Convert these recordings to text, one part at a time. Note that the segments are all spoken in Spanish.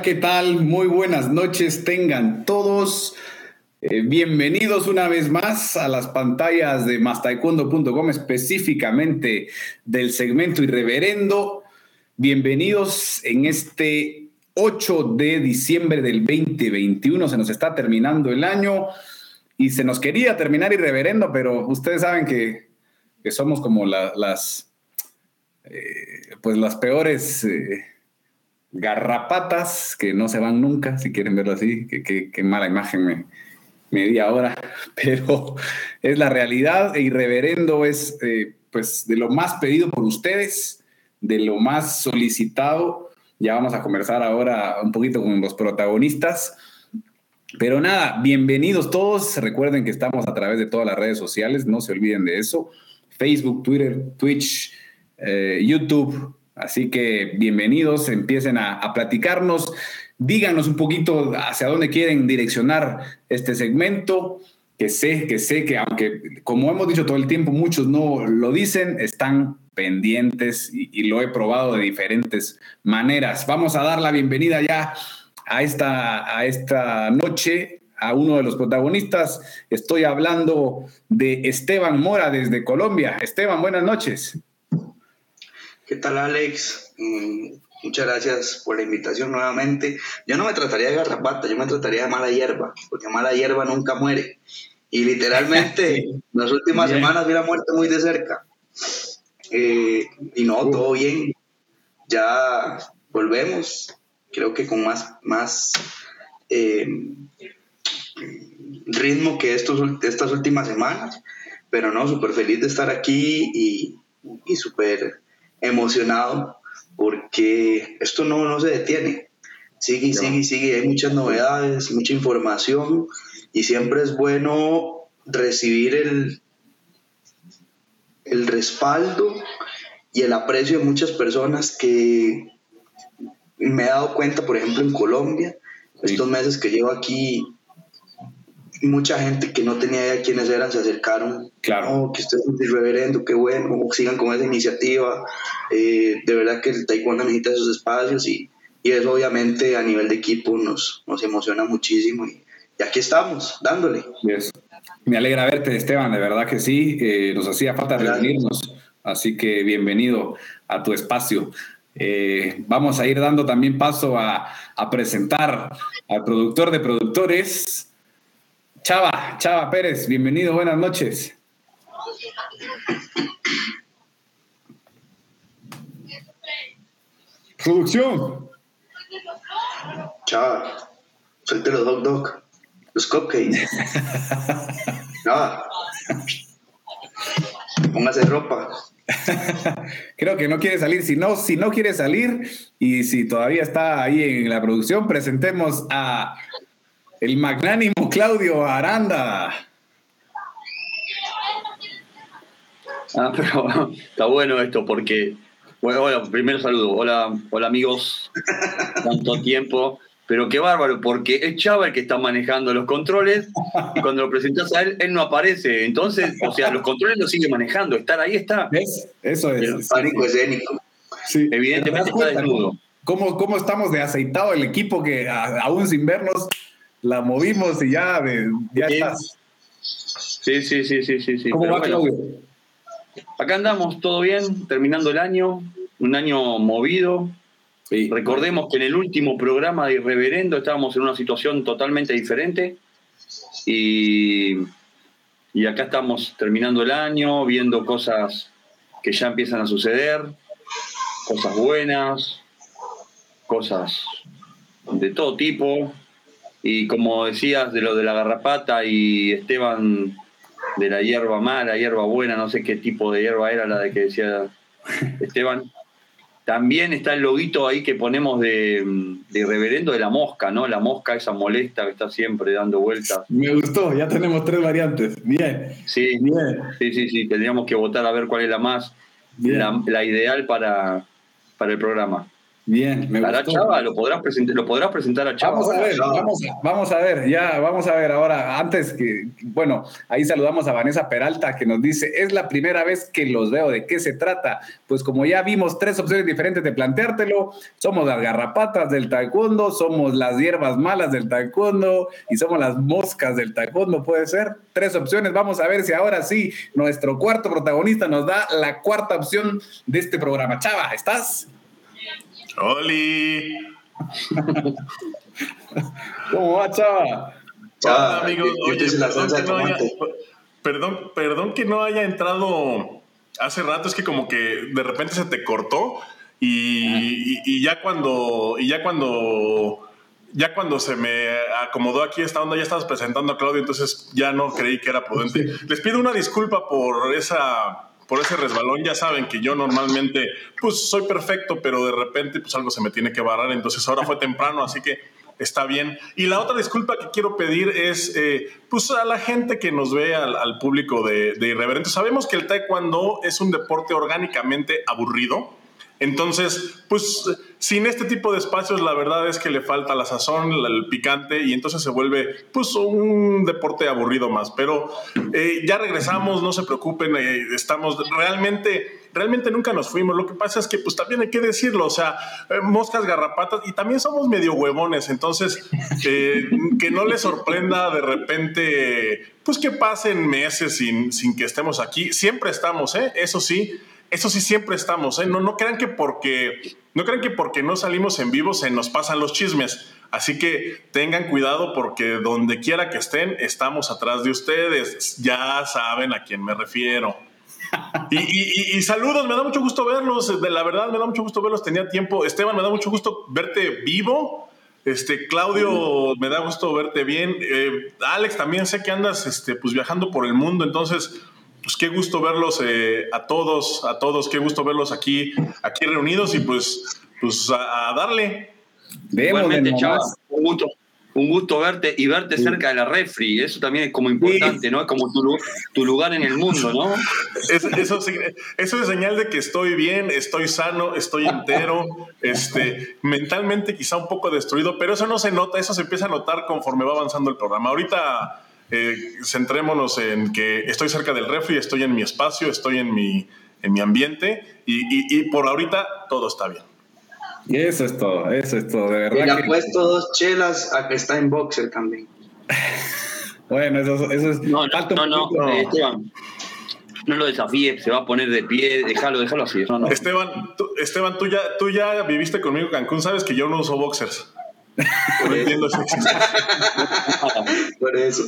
¿qué tal? Muy buenas noches tengan todos. Eh, bienvenidos una vez más a las pantallas de mastaekwondo.com, específicamente del segmento Irreverendo. Bienvenidos en este 8 de diciembre del 2021. Se nos está terminando el año y se nos quería terminar Irreverendo, pero ustedes saben que, somos como las, eh, pues las peores. Eh, garrapatas que no se van nunca, si quieren verlo así, que, mala imagen me, media hora, pero es la realidad e irreverendo es eh, pues de lo más pedido por ustedes, de lo más solicitado. Ya vamos a conversar ahora un poquito con los protagonistas. Pero nada, bienvenidos todos. Recuerden que estamos a través de todas las redes sociales, no se olviden de eso. Facebook, Twitter, Twitch, eh, YouTube, Así que bienvenidos, empiecen a, platicarnos, díganos un poquito hacia dónde quieren direccionar este segmento, que sé, que sé que aunque como hemos dicho todo el tiempo, muchos no lo dicen, están pendientes y, y lo he probado de diferentes maneras. Vamos a dar la bienvenida ya a esta, a esta noche a uno de los protagonistas. Estoy hablando de Esteban Mora desde Colombia. Esteban, buenas noches. ¿Qué tal, Alex? Mm, muchas gracias por la invitación nuevamente. Yo no me trataría de garrapata, yo me trataría de mala hierba, porque mala hierba nunca muere. Y literalmente, las últimas semanas vi la muerte muy de cerca. Eh, y no, todo bien. Ya volvemos, creo que con más, más eh, ritmo que estos, estas últimas semanas. Pero no, súper feliz de estar aquí y, y súper emocionado porque esto no, no se detiene. Sigue sigue sigue. Hay muchas novedades, mucha información y siempre es bueno recibir el, el respaldo y el aprecio de muchas personas que me he dado cuenta, por ejemplo, en Colombia, estos meses que llevo aquí, mucha gente que no tenía idea quiénes eran se acercaron. Claro. Oh, que usted es reverendo, qué bueno, sigan con esa iniciativa. Eh, de verdad que el taekwondo necesita esos espacios y, y eso obviamente a nivel de equipo nos, nos emociona muchísimo y, aquí estamos, dándole. Me alegra verte, Esteban, de verdad que sí, eh, nos hacía falta reunirnos, así que bienvenido a tu espacio. Eh, vamos a ir dando también paso a, a presentar al productor de productores, Chava, Chava Pérez, bienvenido, buenas noches. Producción. Chava, suelte los hot dog, los cupcakes. Chava, póngase ropa. Creo que no quiere salir. Si no, si no quiere salir y si todavía está ahí en la producción, presentemos a el magnánimo Claudio Aranda. Ah, pero está bueno esto porque, bueno, primero saludo, hola, hola amigos, tanto tiempo, pero qué bárbaro, porque es Chava el que está manejando los controles y cuando lo presentas a él, él no aparece, entonces, o sea, los controles los sigue manejando, estar ahí está. ¿Ves? Eso es. El pánico escénico. Sí. Evidentemente está desnudo. ¿Cómo, ¿Cómo estamos de aceitado el equipo que aún sin vernos la movimos y ya, ya sí. Sí, sí, sí, sí, sí. ¿Cómo va, Claudio? Acá andamos, todo bien, terminando el año, un año movido. Recordemos que en el último programa de Irreverendo estábamos en una situación totalmente diferente y, y acá estamos terminando el año, viendo cosas que ya empiezan a suceder, cosas buenas, cosas de todo tipo, y como decías de lo de la garrapata y Esteban de la hierba mala, hierba buena, no sé qué tipo de hierba era la de que decía Esteban. También está el loguito ahí que ponemos de, de reverendo de la mosca, ¿no? La mosca esa molesta que está siempre dando vueltas. Me gustó, ya tenemos tres variantes. Bien. Sí, Bien. sí, sí, sí. Tendríamos que votar a ver cuál es la más, la, la, ideal para, para el programa. Bien, me gustó. Chava, ¿lo podrás, presentar, ¿lo podrás presentar a Chava? Vamos a ver, vamos, a ver, ya, vamos a ver ahora. Antes que, bueno, ahí saludamos a Vanessa Peralta que nos dice, es la primera vez que los veo, ¿de qué se trata? Pues como ya vimos tres opciones diferentes de planteártelo, somos las garrapatas del taekwondo, somos las hierbas malas del taekwondo y somos las moscas del taekwondo, puede ser. Tres opciones, vamos a ver si ahora sí nuestro cuarto protagonista nos da la cuarta opción de este programa. Chava, ¿estás? ¡Oli! ¿Cómo va, chava? Hola, amigo. Oye, perdón perdón, que no haya entrado hace rato, es que como que de repente se te cortó y, ya cuando y ya cuando ya cuando se me acomodó aquí esta onda ya estabas presentando a Claudio, entonces ya no creí que era prudente. Les pido una disculpa por esa por ese resbalón. Ya saben que yo normalmente, pues soy perfecto, pero de repente, pues algo se me tiene que barrar. Entonces ahora fue temprano, así que está bien. Y la otra disculpa que quiero pedir es, eh, pues a la gente que nos ve, al, público de, de Irreverente. Sabemos que el taekwondo es un deporte orgánicamente aburrido entonces, pues sin este tipo de espacios, la verdad es que le falta la sazón, el picante, y entonces se vuelve pues un deporte aburrido más. Pero eh, ya regresamos, no se preocupen, eh, estamos realmente realmente nunca nos fuimos. Lo que pasa es que, pues también hay que decirlo, o sea, eh, moscas, garrapatas, y también somos medio huevones, entonces, que no les sorprenda de repente, pues que pasen meses sin, sin que estemos aquí. Siempre estamos. Eso sí, eso sí siempre estamos, ¿eh? No, no crean que porque no crean que porque no salimos en vivo se nos pasan los chismes. Así que tengan cuidado porque donde quiera que estén, estamos atrás de ustedes. Ya saben a quién me refiero. Y, saludos, me da mucho gusto verlos. De la verdad, me da mucho gusto verlos. Tenía tiempo. Esteban, me da mucho gusto verte vivo. Este, Claudio, me da gusto verte bien. Eh, Alex, también sé que andas este, pues, viajando por el mundo. Entonces, pues qué gusto verlos eh, a todos, a todos, qué gusto verlos aquí, aquí reunidos y pues, pues a, darle. Igualmente, Chava, un gusto, un gusto verte y verte cerca de la refri, eso también es como importante, ¿no? Es como tu, tu, lugar en el mundo, ¿no? eso, eso, es señal de que estoy bien, estoy sano, estoy entero, este, mentalmente quizá un poco destruido, pero eso no se nota, eso se empieza a notar conforme va avanzando el programa. Ahorita eh, centrémonos en que estoy cerca del refri, estoy en mi espacio, estoy en mi, en mi ambiente y, por ahorita todo está bien. Y eso es todo, eso es todo, de verdad. Y le ha puesto dos chelas a que está en boxer también. bueno, eso, eso, es. No, no, no, no, eh, Esteban. No lo desafíes, se va a poner de pie, déjalo, déjalo así. Esteban, tú, Esteban tú, ya, tú ya viviste conmigo en Cancún, sabes que yo no uso boxers. No Por eso.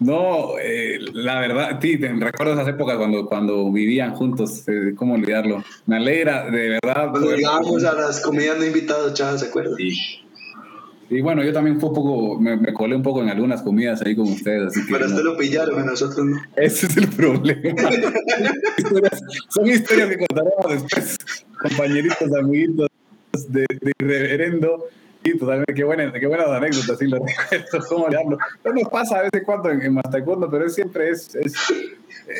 No, eh, la verdad, sí, recuerdo esas épocas cuando, cuando vivían juntos, eh, ¿cómo olvidarlo? Me alegra, de verdad. Cuando llegábamos a las comidas de invitados, chaval, ¿se acuerdan? Sí. Y bueno, yo también fue un poco, me, colé un poco en algunas comidas ahí con ustedes. Así que Pero no. lo pillaron, a nosotros no. Ese es el problema. son historias que contaremos después, compañeritos, amiguitos de, de reverendo. Sí, totalmente. Qué, buena, qué buenas anécdotas, sí, lo recuerdo. ¿Cómo No nos pasa a veces cuando en, en pero es, siempre es, es,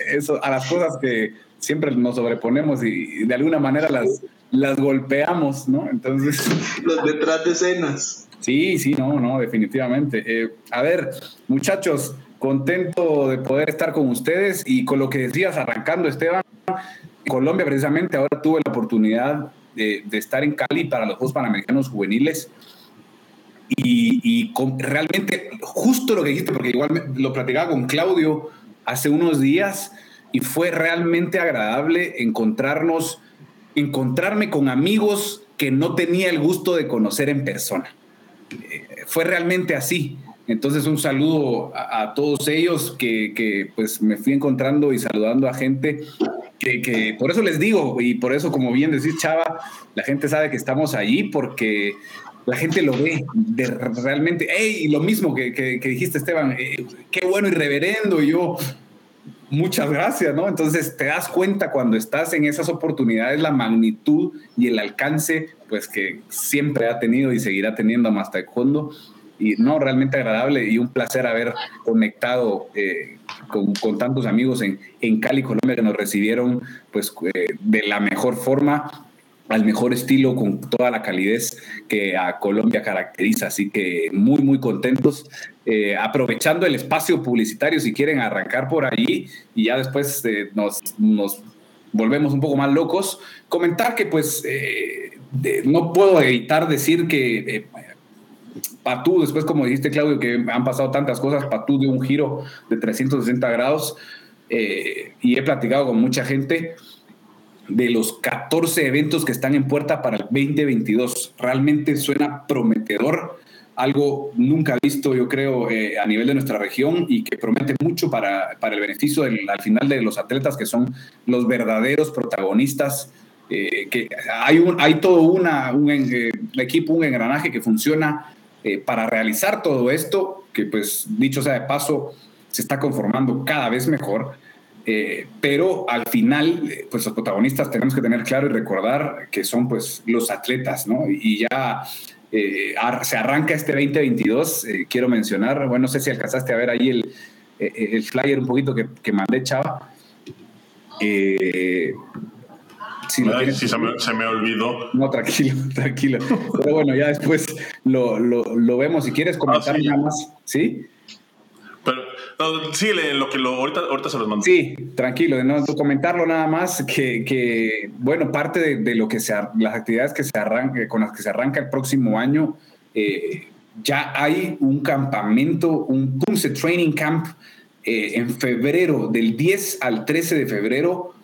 eso, a las cosas que siempre nos sobreponemos y, de alguna manera las, las golpeamos, ¿no? Entonces. Los detrás de escenas. Sí, sí, no, no, definitivamente. Eh, a ver, muchachos, contento de poder estar con ustedes y con lo que decías arrancando, Esteban. Colombia, precisamente, ahora tuve la oportunidad de, de, estar en Cali para los Juegos Panamericanos Juveniles y, realmente, justo lo que dijiste, porque igual lo platicaba con Claudio hace unos días y fue realmente agradable encontrarnos, encontrarme con amigos que no tenía el gusto de conocer en persona. Eh, fue realmente así. Entonces un saludo a, todos ellos que, que, pues me fui encontrando y saludando a gente que, que, por eso les digo y por eso como bien decís Chava, la gente sabe que estamos allí porque la gente lo ve de realmente, hey, lo mismo que, que, dijiste Esteban, eh, qué bueno y reverendo, y yo, muchas gracias, ¿no? Entonces te das cuenta cuando estás en esas oportunidades la magnitud y el alcance, pues que siempre ha tenido y seguirá teniendo más taekwondo. Y no, realmente agradable y un placer haber conectado eh, con, con, tantos amigos en, en Cali, Colombia, que nos recibieron pues eh, de la mejor forma al mejor estilo con toda la calidez que a Colombia caracteriza. Así que muy, muy contentos. Eh, aprovechando el espacio publicitario, si quieren arrancar por ahí y ya después eh, nos, nos, volvemos un poco más locos, comentar que pues eh, no puedo evitar decir que Patú, después como dijiste Claudio, que han pasado tantas cosas, Patú dio un giro de 360 grados y he platicado con mucha gente de los 14 eventos que están en puerta para el 2022. Realmente suena prometedor, algo nunca visto, yo creo, eh, a nivel de nuestra región y que promete mucho para, para el beneficio al final de los atletas que son los verdaderos protagonistas. Eh, que hay, un, hay todo una, un, eh, equipo, un engranaje que funciona para realizar todo esto, que pues dicho sea de paso, se está conformando cada vez mejor eh, pero al final, eh, pues los protagonistas tenemos que tener claro y recordar que son pues los atletas, ¿no? Y ya eh, se arranca este 2022, quiero mencionar, bueno, no sé si alcanzaste a ver ahí el, el flyer un poquito que, que mandé, Chava. Si sí, se me, se me, olvidó. No, tranquilo, tranquilo. Pero bueno, ya después lo, lo, lo vemos. Si quieres comentar ah, nada más, ¿sí? Sí, lo que lo, ahorita, ahorita se los mando. Sí, tranquilo, de no comentarlo nada más, que, que bueno, parte de, lo que se, las actividades que se arranca, con las que se arranca el próximo año, eh, ya hay un campamento, un Pumse Training Camp eh, en febrero, del 10 al 13 de febrero.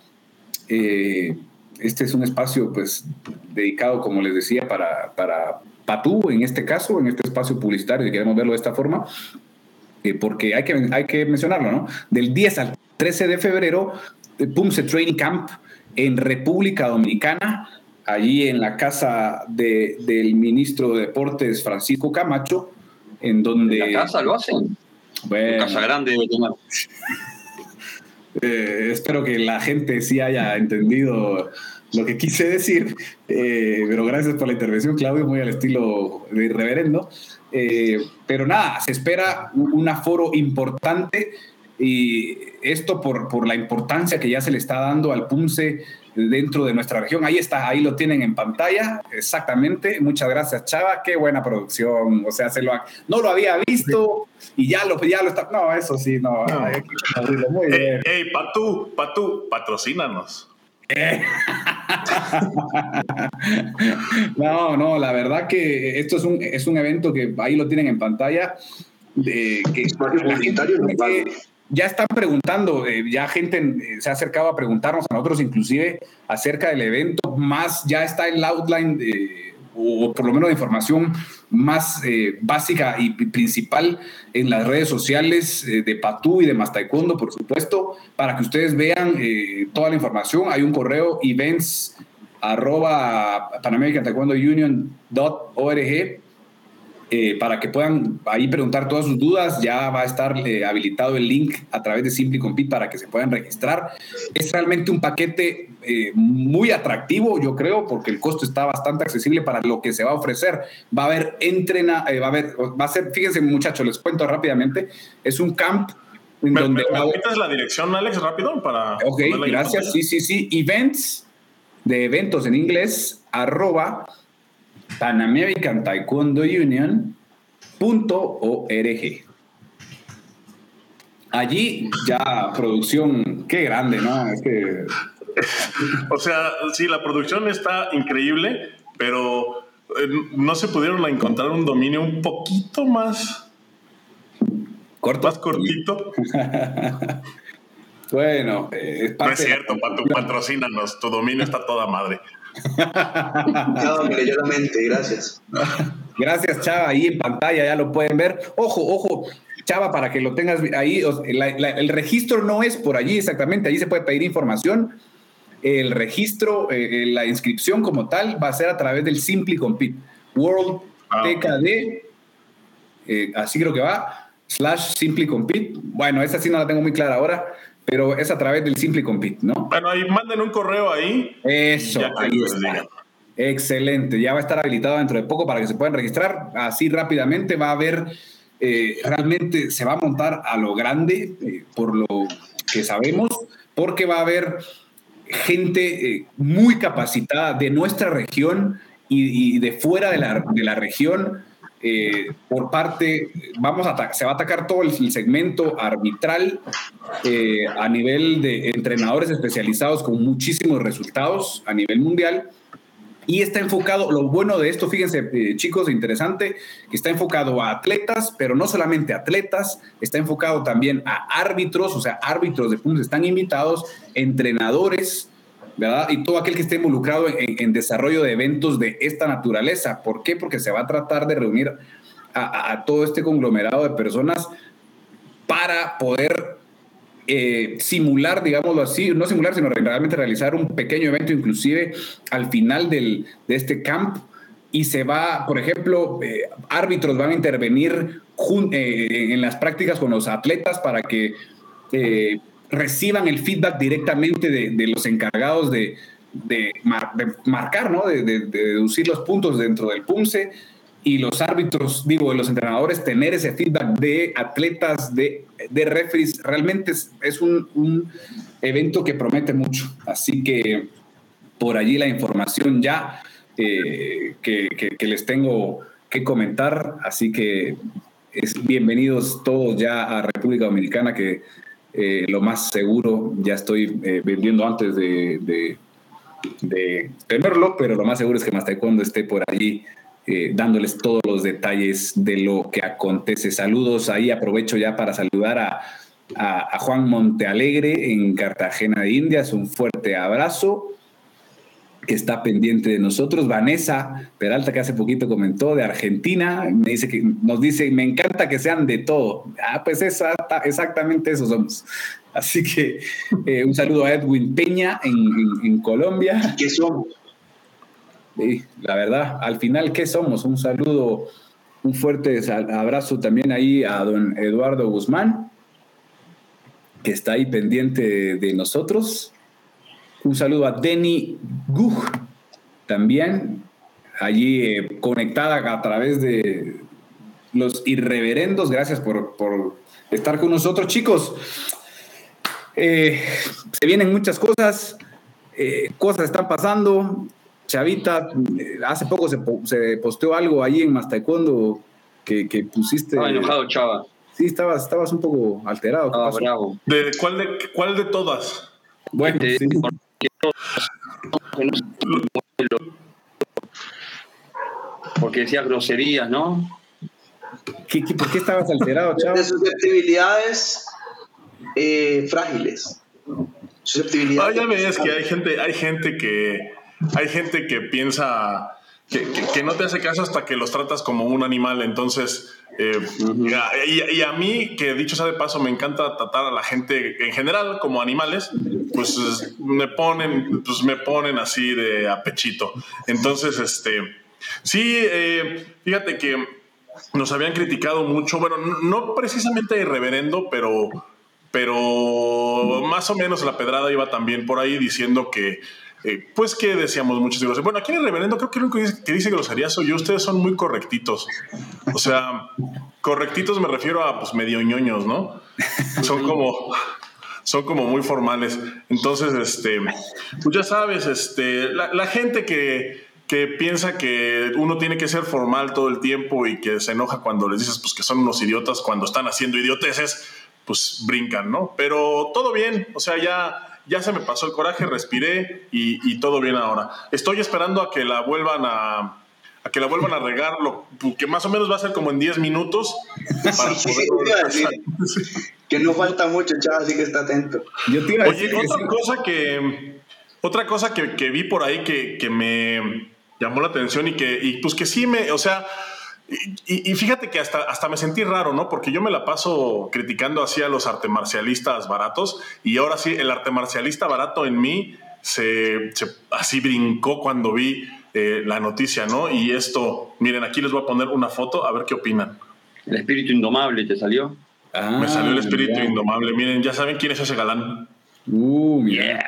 Eh, este es un espacio, pues, dedicado, como les decía, para, para Patú, en este caso, en este espacio publicitario, si queremos verlo de esta forma. Eh, porque hay que, hay que mencionarlo, ¿no? Del 10 al 13 de febrero, eh, Pumse Training Camp en República Dominicana, allí en la casa de, del ministro de Deportes Francisco Camacho, en donde... ¿En la casa lo hacen? Bueno, casa grande eh, espero que la gente sí haya entendido lo que quise decir, pero gracias por la intervención, Claudio, muy al estilo de reverendo. Eh, pero nada, se espera un aforo importante y esto por, por la importancia que ya se le está dando al PUMSE dentro de nuestra región. Ahí está, ahí lo tienen en pantalla, exactamente. Muchas gracias, Chava. Qué buena producción. O sea, se lo no lo había visto y ya lo, ya lo está. No, eso sí, no. Muy bien. Hey, Patú, Patú, patrocínanos. no, no, la verdad que esto es un, es un evento que ahí lo tienen en pantalla. Que ya están preguntando, eh, ya gente eh, se ha acercado a preguntarnos a nosotros inclusive acerca del evento, más ya está el outline de o por lo menos de información más eh, básica y principal en las redes sociales eh, de Patú y de Más por supuesto, para que ustedes vean eh, toda la información. Hay un correo events arroba para que puedan ahí preguntar todas sus dudas. Ya va a estar habilitado el link a través de Simply Compete para que se puedan registrar. Es realmente un paquete eh, muy atractivo, yo creo, porque el costo está bastante accesible para lo que se va a ofrecer. Va a haber entrena, va a haber, va a ser, fíjense muchachos, les cuento rápidamente, es un camp en donde... ¿Me, me la dirección, Alex, rápido? Para ok, gracias. Sí, sí, sí. Events, de eventos en inglés, arroba Pan American Taekwondo Union.org. Allí ya producción, qué grande, ¿no? o sea, sí, la producción está increíble, pero eh, no se pudieron encontrar un dominio un poquito más corto, más cortito. bueno, eh, es no es cierto, Pato, patrocínanos, tu dominio está toda madre. No, mire, yo la mente, gracias. Gracias, Chava, ahí en pantalla ya lo pueden ver. Ojo, ojo, Chava, para que lo tengas ahí, el registro no es por allí exactamente, allí se puede pedir información. El registro, eh, eh, la inscripción como tal, va a ser a través del Simply Compete. World ah, PKD, eh, así creo que va, slash Simply Compete. Bueno, esa sí no la tengo muy clara ahora, pero es a través del Simple Compete, ¿no? Bueno, ahí manden un correo ahí. Eso, ahí está. Excelente, ya va a estar habilitado dentro de poco para que se puedan registrar así rápidamente. Va a haber, eh, realmente se va a montar a lo grande, por lo que sabemos, porque va a haber gente eh, muy capacitada de nuestra región y, de fuera de la, de la región. Eh, por parte, vamos a se va a atacar todo el, segmento arbitral eh, a nivel de entrenadores especializados con muchísimos resultados a nivel mundial y está enfocado, lo bueno de esto, fíjense eh, chicos, interesante, está enfocado a atletas, pero no solamente atletas, está enfocado también a árbitros, o sea, árbitros de puntos están invitados, entrenadores, ¿verdad? Y todo aquel que esté involucrado en, desarrollo de eventos de esta naturaleza. ¿Por qué? Porque se va a tratar de reunir a todo este conglomerado de personas para poder eh, simular, digámoslo así, no simular, sino realmente realizar un pequeño evento inclusive al final del, de este camp y se va, por ejemplo, eh, árbitros van a intervenir eh, en las prácticas con los atletas para que reciban el feedback directamente de, los encargados de, marcar, ¿no? de, deducir los puntos dentro del PUMSE y los árbitros, digo, los entrenadores, tener ese feedback de atletas, de, de referees, realmente es, un, evento que promete mucho. Así que por allí la información ya eh, que, les tengo que comentar. Así que es, bienvenidos todos ya a República Dominicana, que eh, lo más seguro ya estoy eh, vendiendo antes de, tenerlo, pero lo más seguro es que más cuando esté por allí eh, dándoles todos los detalles de lo que acontece. Saludos ahí, aprovecho ya para saludar a, Juan Montealegre en Cartagena de Indias, un fuerte abrazo que está pendiente de nosotros. Vanessa Peralta, que hace poquito comentó, de Argentina, me dice que nos dice, me encanta que sean de todo. Ah, pues exactamente eso somos. Así que eh, un saludo a Edwin Peña en, en Colombia. ¿Qué somos? La verdad, al final, ¿qué somos? Un saludo, un fuerte abrazo también ahí a don Eduardo Guzmán, que está ahí pendiente de nosotros. Un saludo a Denny Gug, también allí eh, conectada a través de los irreverendos. Gracias por, estar con nosotros, chicos. Eh, se vienen muchas cosas, eh, cosas están pasando. Chavita, hace poco se, se posteó algo ahí en Mastaekwondo que, que pusiste. Estaba enojado, Chava. Sí, estabas, estabas un poco alterado. Ah, bravo. ¿De cuál, de cuál de todas? Bueno, sí. porque, decía groserías, ¿no? ¿Qué, por qué estabas alterado, Chava? De susceptibilidades eh, frágiles. Susceptibilidades. Ah, ya ves que hay gente, hay gente que hay gente que piensa que, no te hace caso hasta que los tratas como un animal. Entonces, eh, y, a mí, que dicho sea de paso, me encanta tratar a la gente en general como animales, pues me ponen, pues me ponen así de apechito. Entonces, este, sí, eh, fíjate que nos habían criticado mucho, bueno, no precisamente irreverendo, pero, pero más o menos la pedrada iba también por ahí diciendo que eh, pues que decíamos muchos groserías. Bueno, aquí en el reverendo creo que lo único que dice, que dice groserías soy yo. Ustedes son muy correctitos. O sea, correctitos me refiero a pues medio ñoños, ¿no? Son como son como muy formales. Entonces, este, pues ya sabes, este, la, gente que, que, piensa que uno tiene que ser formal todo el tiempo y que se enoja cuando les dices pues, que son unos idiotas cuando están haciendo idioteces, pues brincan, ¿no? Pero todo bien, o sea, ya ya se me pasó el coraje, respiré y, todo bien ahora. Estoy esperando a que la vuelvan a, a que la vuelvan a regar, lo, que más o menos va a ser como en 10 minutos. que no falta mucho, chaval, así que está atento. Oye, otra cosa que otra cosa que, vi por ahí que, que, me llamó la atención y que, y pues que sí me, o sea, y, fíjate que hasta, hasta me sentí raro, ¿no? Porque yo me la paso criticando así a los artemarcialistas baratos y ahora sí, el arte marcialista barato en mí se, así brincó cuando vi eh, la noticia, ¿no? Y esto, miren, aquí les voy a poner una foto a ver qué opinan. El espíritu indomable te salió. me salió el ah, espíritu indomable. Miren, ya saben quién es ese galán. Uh, yeah.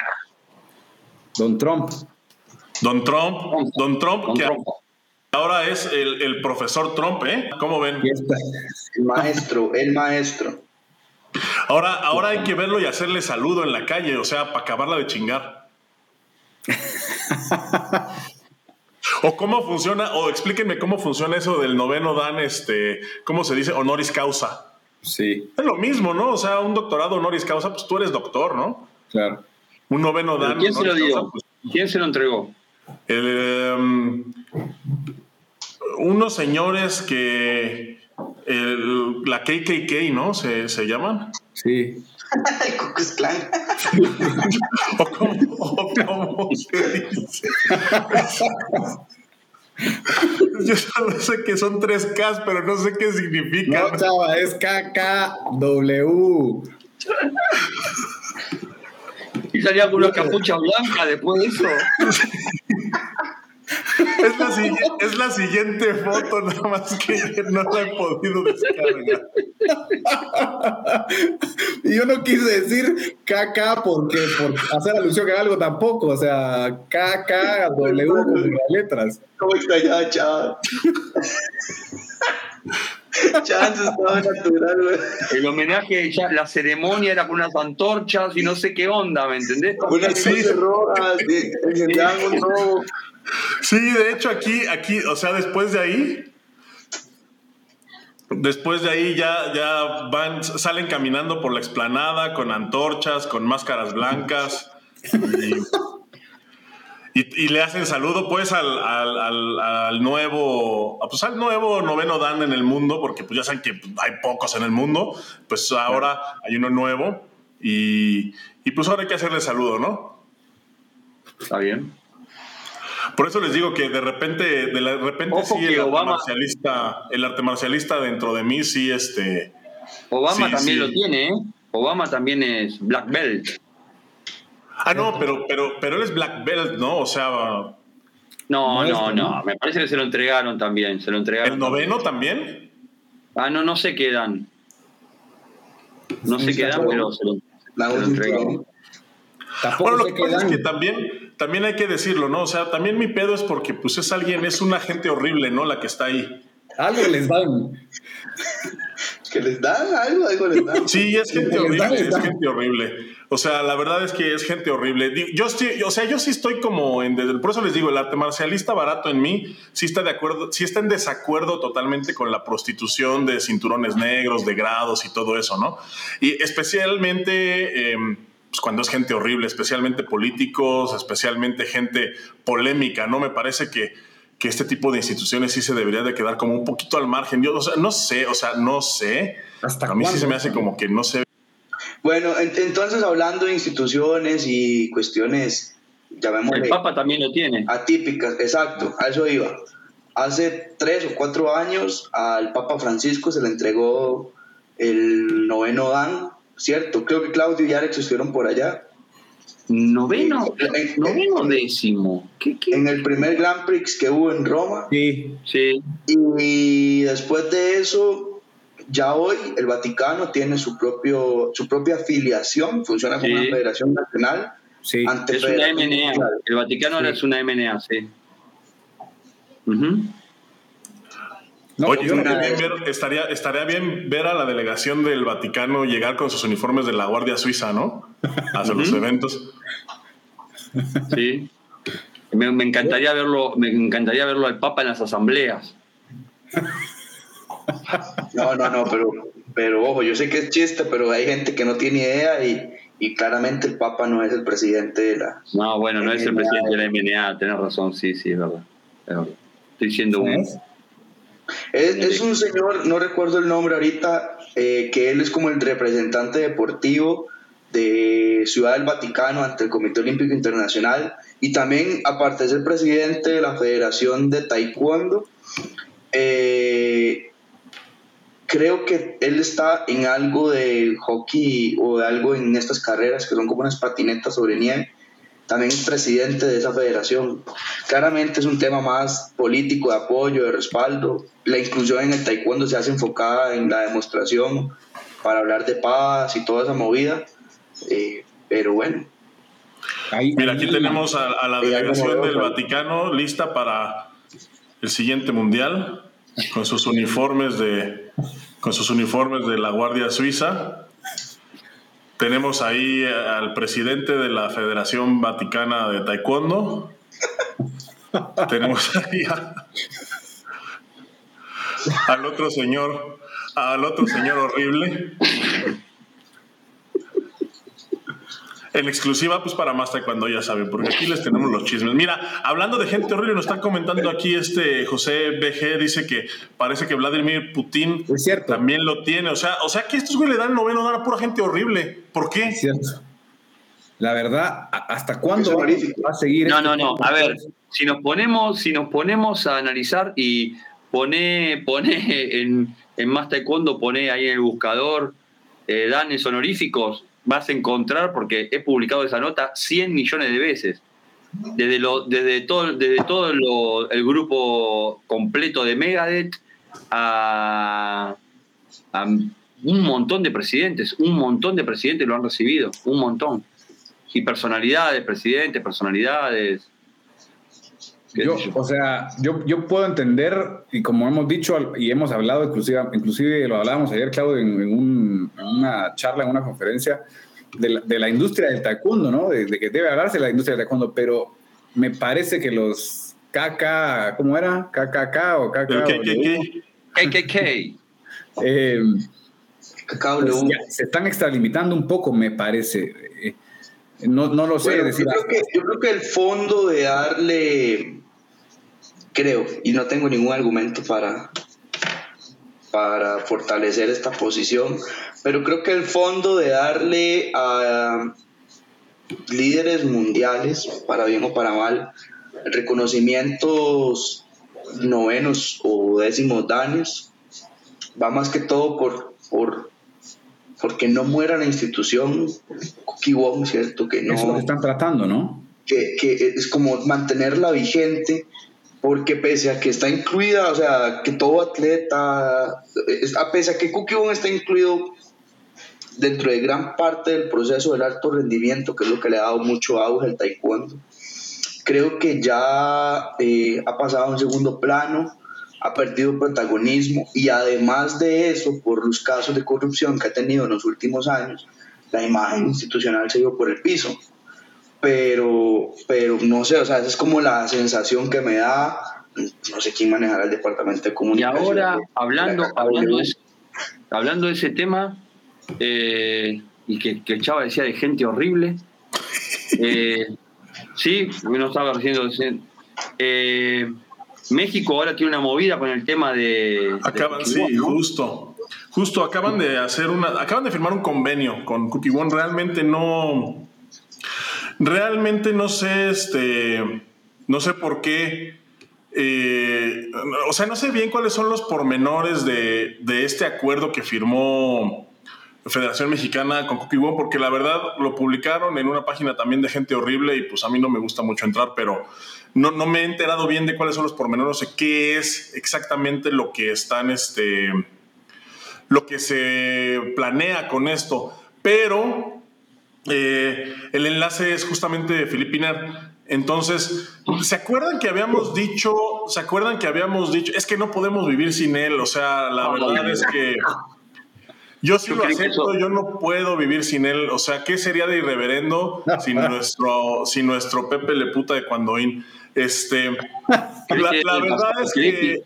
Don Trump. Don Trump. Don Trump, Don Trump. Ahora es el, el profesor Trump, ¿eh? ¿Cómo ven? El maestro, el maestro. Ahora, ahora hay que verlo y hacerle saludo en la calle, o sea, para acabarla de chingar. o cómo funciona, o explíquenme cómo funciona eso del noveno dan, este, ¿cómo se dice? Honoris causa. Sí. Es lo mismo, ¿no? O sea, un doctorado honoris causa, pues tú eres doctor, ¿no? Claro. Un noveno dan. ¿Quién se lo dio? Pues, ¿Quién se lo entregó? Em, unos señores que la KKK, ¿no? Se, se llaman. Sí. El Cucus Clan. o cómo, se dice. Yo solo sé que son tres Ks, pero no sé qué significa. No, chava, es KKW. Y salía con una capucha blanca después de eso. Es la, es la, siguiente foto, nada más que no la he podido descargar. Y yo no quise decir KK porque por hacer alusión a algo tampoco, o sea, KK, W con las letras. ¿Cómo está ya, chaval? Chance estaba natural, güey. El homenaje, ya, la ceremonia era con unas antorchas y no sé qué onda, ¿me entendés? Unas sí. rojas, un robo. Sí, de hecho aquí, aquí, o sea, después de ahí, después de ahí ya, ya van, salen caminando por la explanada con antorchas, con máscaras blancas y, le hacen saludo pues al, al, nuevo, pues al nuevo noveno Dan en el mundo, porque pues ya saben que hay pocos en el mundo, pues ahora hay uno nuevo y, y pues ahora hay que hacerle saludo, ¿no? Está bien. Por eso les digo que de repente, de, repente sí el arte, marcialista, el arte marcialista dentro de mí sí este. Obama también lo tiene, ¿eh? Obama también es black belt. Ah, no, pero, pero, pero él es black belt, ¿no? O sea. No, no, no, Me parece que se lo entregaron también. Se lo entregaron. ¿El noveno también? Ah, no, no sé qué dan. No sé qué dan, pero se lo, se lo entregaron. Bueno, lo que pasa es que también, también hay que decirlo, ¿no? O sea, también mi pedo es porque pues es alguien, es una gente horrible, ¿no? La que está ahí. Algo les dan. que les dan algo, algo les dan. Sí, es gente horrible, es gente horrible. O sea, la verdad es que es gente horrible. Yo estoy, o sea, yo sí estoy como en, por eso les digo, el arte marcialista barato en mí sí está de acuerdo, sí está en desacuerdo totalmente con la prostitución de cinturones negros, de grados y todo eso, ¿no? Y especialmente em, pues, cuando es gente horrible, especialmente políticos, especialmente gente polémica, ¿no? Me parece que, que este tipo de instituciones sí se debería de quedar como un poquito al margen. Yo no sé, o sea, no sé. ¿Hasta a mí sí se me hace como que no sé. Bueno, entonces hablando de instituciones y cuestiones, llamémosle... El Papa también lo tiene. Atípicas, exacto, a eso iba. Hace tres o cuatro años al Papa Francisco se le entregó el noveno Dan, ¿cierto? Creo que Claudio y Alex estuvieron por allá. Noveno, noveno décimo. ¿Qué, En el primer Grand Prix que hubo en Roma. Sí, sí. Y después de eso, ya hoy el Vaticano tiene su, propio, su propia afiliación, funciona como una federación nacional. Sí, es una MNA. El Vaticano ahora es una MNA, sí. Oye, estaría, estaría, bien ver a la delegación del Vaticano llegar con sus uniformes de la Guardia Suiza, ¿no? Hacia los eventos. Sí. Me, encantaría verlo, me encantaría verlo al Papa en las asambleas. No, no, no, pero, pero ojo, yo sé que es chiste, pero hay gente que no tiene idea y, y claramente el Papa no es el presidente de la. No, bueno, no es el presidente de la MNA, tenés razón, sí, sí, es verdad. Estoy siendo un. Es, un señor, no recuerdo el nombre ahorita, eh, que él es como el representante deportivo de Ciudad del Vaticano ante el Comité Olímpico Internacional y también, aparte de ser presidente de la Federación de Taekwondo, eh, creo que él está en algo de hockey o de algo en estas carreras que son como unas patinetas sobre nieve también es presidente de esa federación. Claramente es un tema más político, de apoyo, de respaldo. La inclusión en el taekwondo se hace enfocada en la demostración para hablar de paz y toda esa movida. Eh, pero bueno. Mira, aquí tenemos a, la delegación del Vaticano lista para el siguiente mundial con sus uniformes de con sus uniformes de la Guardia Suiza. Tenemos ahí al presidente de la Federación Vaticana de Taekwondo. Tenemos ahí al otro señor, al otro señor horrible. En exclusiva, pues para más cuando ya saben, porque aquí les tenemos los chismes. Mira, hablando de gente horrible, nos está comentando aquí este José BG, dice que parece que Vladimir Putin también lo tiene. O sea, o sea que estos güey le dan noveno dan a pura gente horrible. ¿Por qué? Es cierto. La verdad, ¿hasta cuándo va a seguir? No, no, no. A ver, si nos ponemos, si nos ponemos a analizar y pone, pone en, en más taekwondo, pone ahí en el buscador eh, danes honoríficos, vas a encontrar, porque he publicado esa nota 100 millones de veces. Desde, lo, desde todo, desde todo el grupo completo de Megadeth a, a un montón de presidentes, un montón de presidentes lo han recibido, un montón. Y personalidades, presidentes, personalidades, yo, o sea, yo, yo puedo entender, y como hemos dicho y hemos hablado, inclusive, inclusive lo hablábamos ayer, Claudio, en, una charla, en una conferencia, de la, de la industria del taekwondo, ¿no? De, que debe hablarse de la industria del taekwondo, pero me parece que los KK, ¿cómo era? KKK o KK. KKK. Eh, pues se están extralimitando un poco, me parece. Eh, no, no lo sé. decir, yo, creo que, yo creo que el fondo de darle creo, y no tengo ningún argumento para, para fortalecer esta posición, pero creo que el fondo de darle a líderes mundiales, para bien o para mal, reconocimientos novenos o décimos daños, va más que todo por, por porque no muera la institución Cookie ¿cierto? Que no, Eso están tratando, ¿no? Que, que es como mantenerla vigente porque pese a que está incluida, o sea, que todo atleta, a pese a que Cookie está incluido dentro de gran parte del proceso del alto rendimiento, que es lo que le ha dado mucho auge al taekwondo, creo que ya eh, ha pasado a un segundo plano, ha perdido protagonismo y además de eso, por los casos de corrupción que ha tenido en los últimos años, la imagen institucional se dio por el piso pero, pero no sé, o sea, esa es como la sensación que me da, no sé quién manejará el departamento de comunicación. Y ahora, hablando, hablando, de, hablando de ese tema, eh, y que, que el Chava decía de gente horrible, eh, sí, no estaba diciendo, eh, México ahora tiene una movida con el tema de... Acaban, sí, justo. Justo acaban de hacer una, acaban de firmar un convenio con Cookie One. Realmente no, Realmente no sé, este, no sé por qué. Eh, o sea, no sé bien cuáles son los pormenores de, este acuerdo que firmó Federación Mexicana con Cookie One, porque la verdad lo publicaron en una página también de gente horrible y pues a mí no me gusta mucho entrar, pero no, no me he enterado bien de cuáles son los pormenores, no sé qué es exactamente lo que están, este, lo que se planea con esto, pero eh, el enlace es justamente de Filipinar. Entonces, ¿se acuerdan que habíamos dicho, se acuerdan que habíamos dicho, es que no podemos vivir sin él? O sea, la verdad es que yo sí lo acepto, yo no puedo vivir sin él. O sea, ¿qué sería de irreverendo sin nuestro, sin nuestro Pepe Le Puta de Cuandoín? Este, la, verdad es que...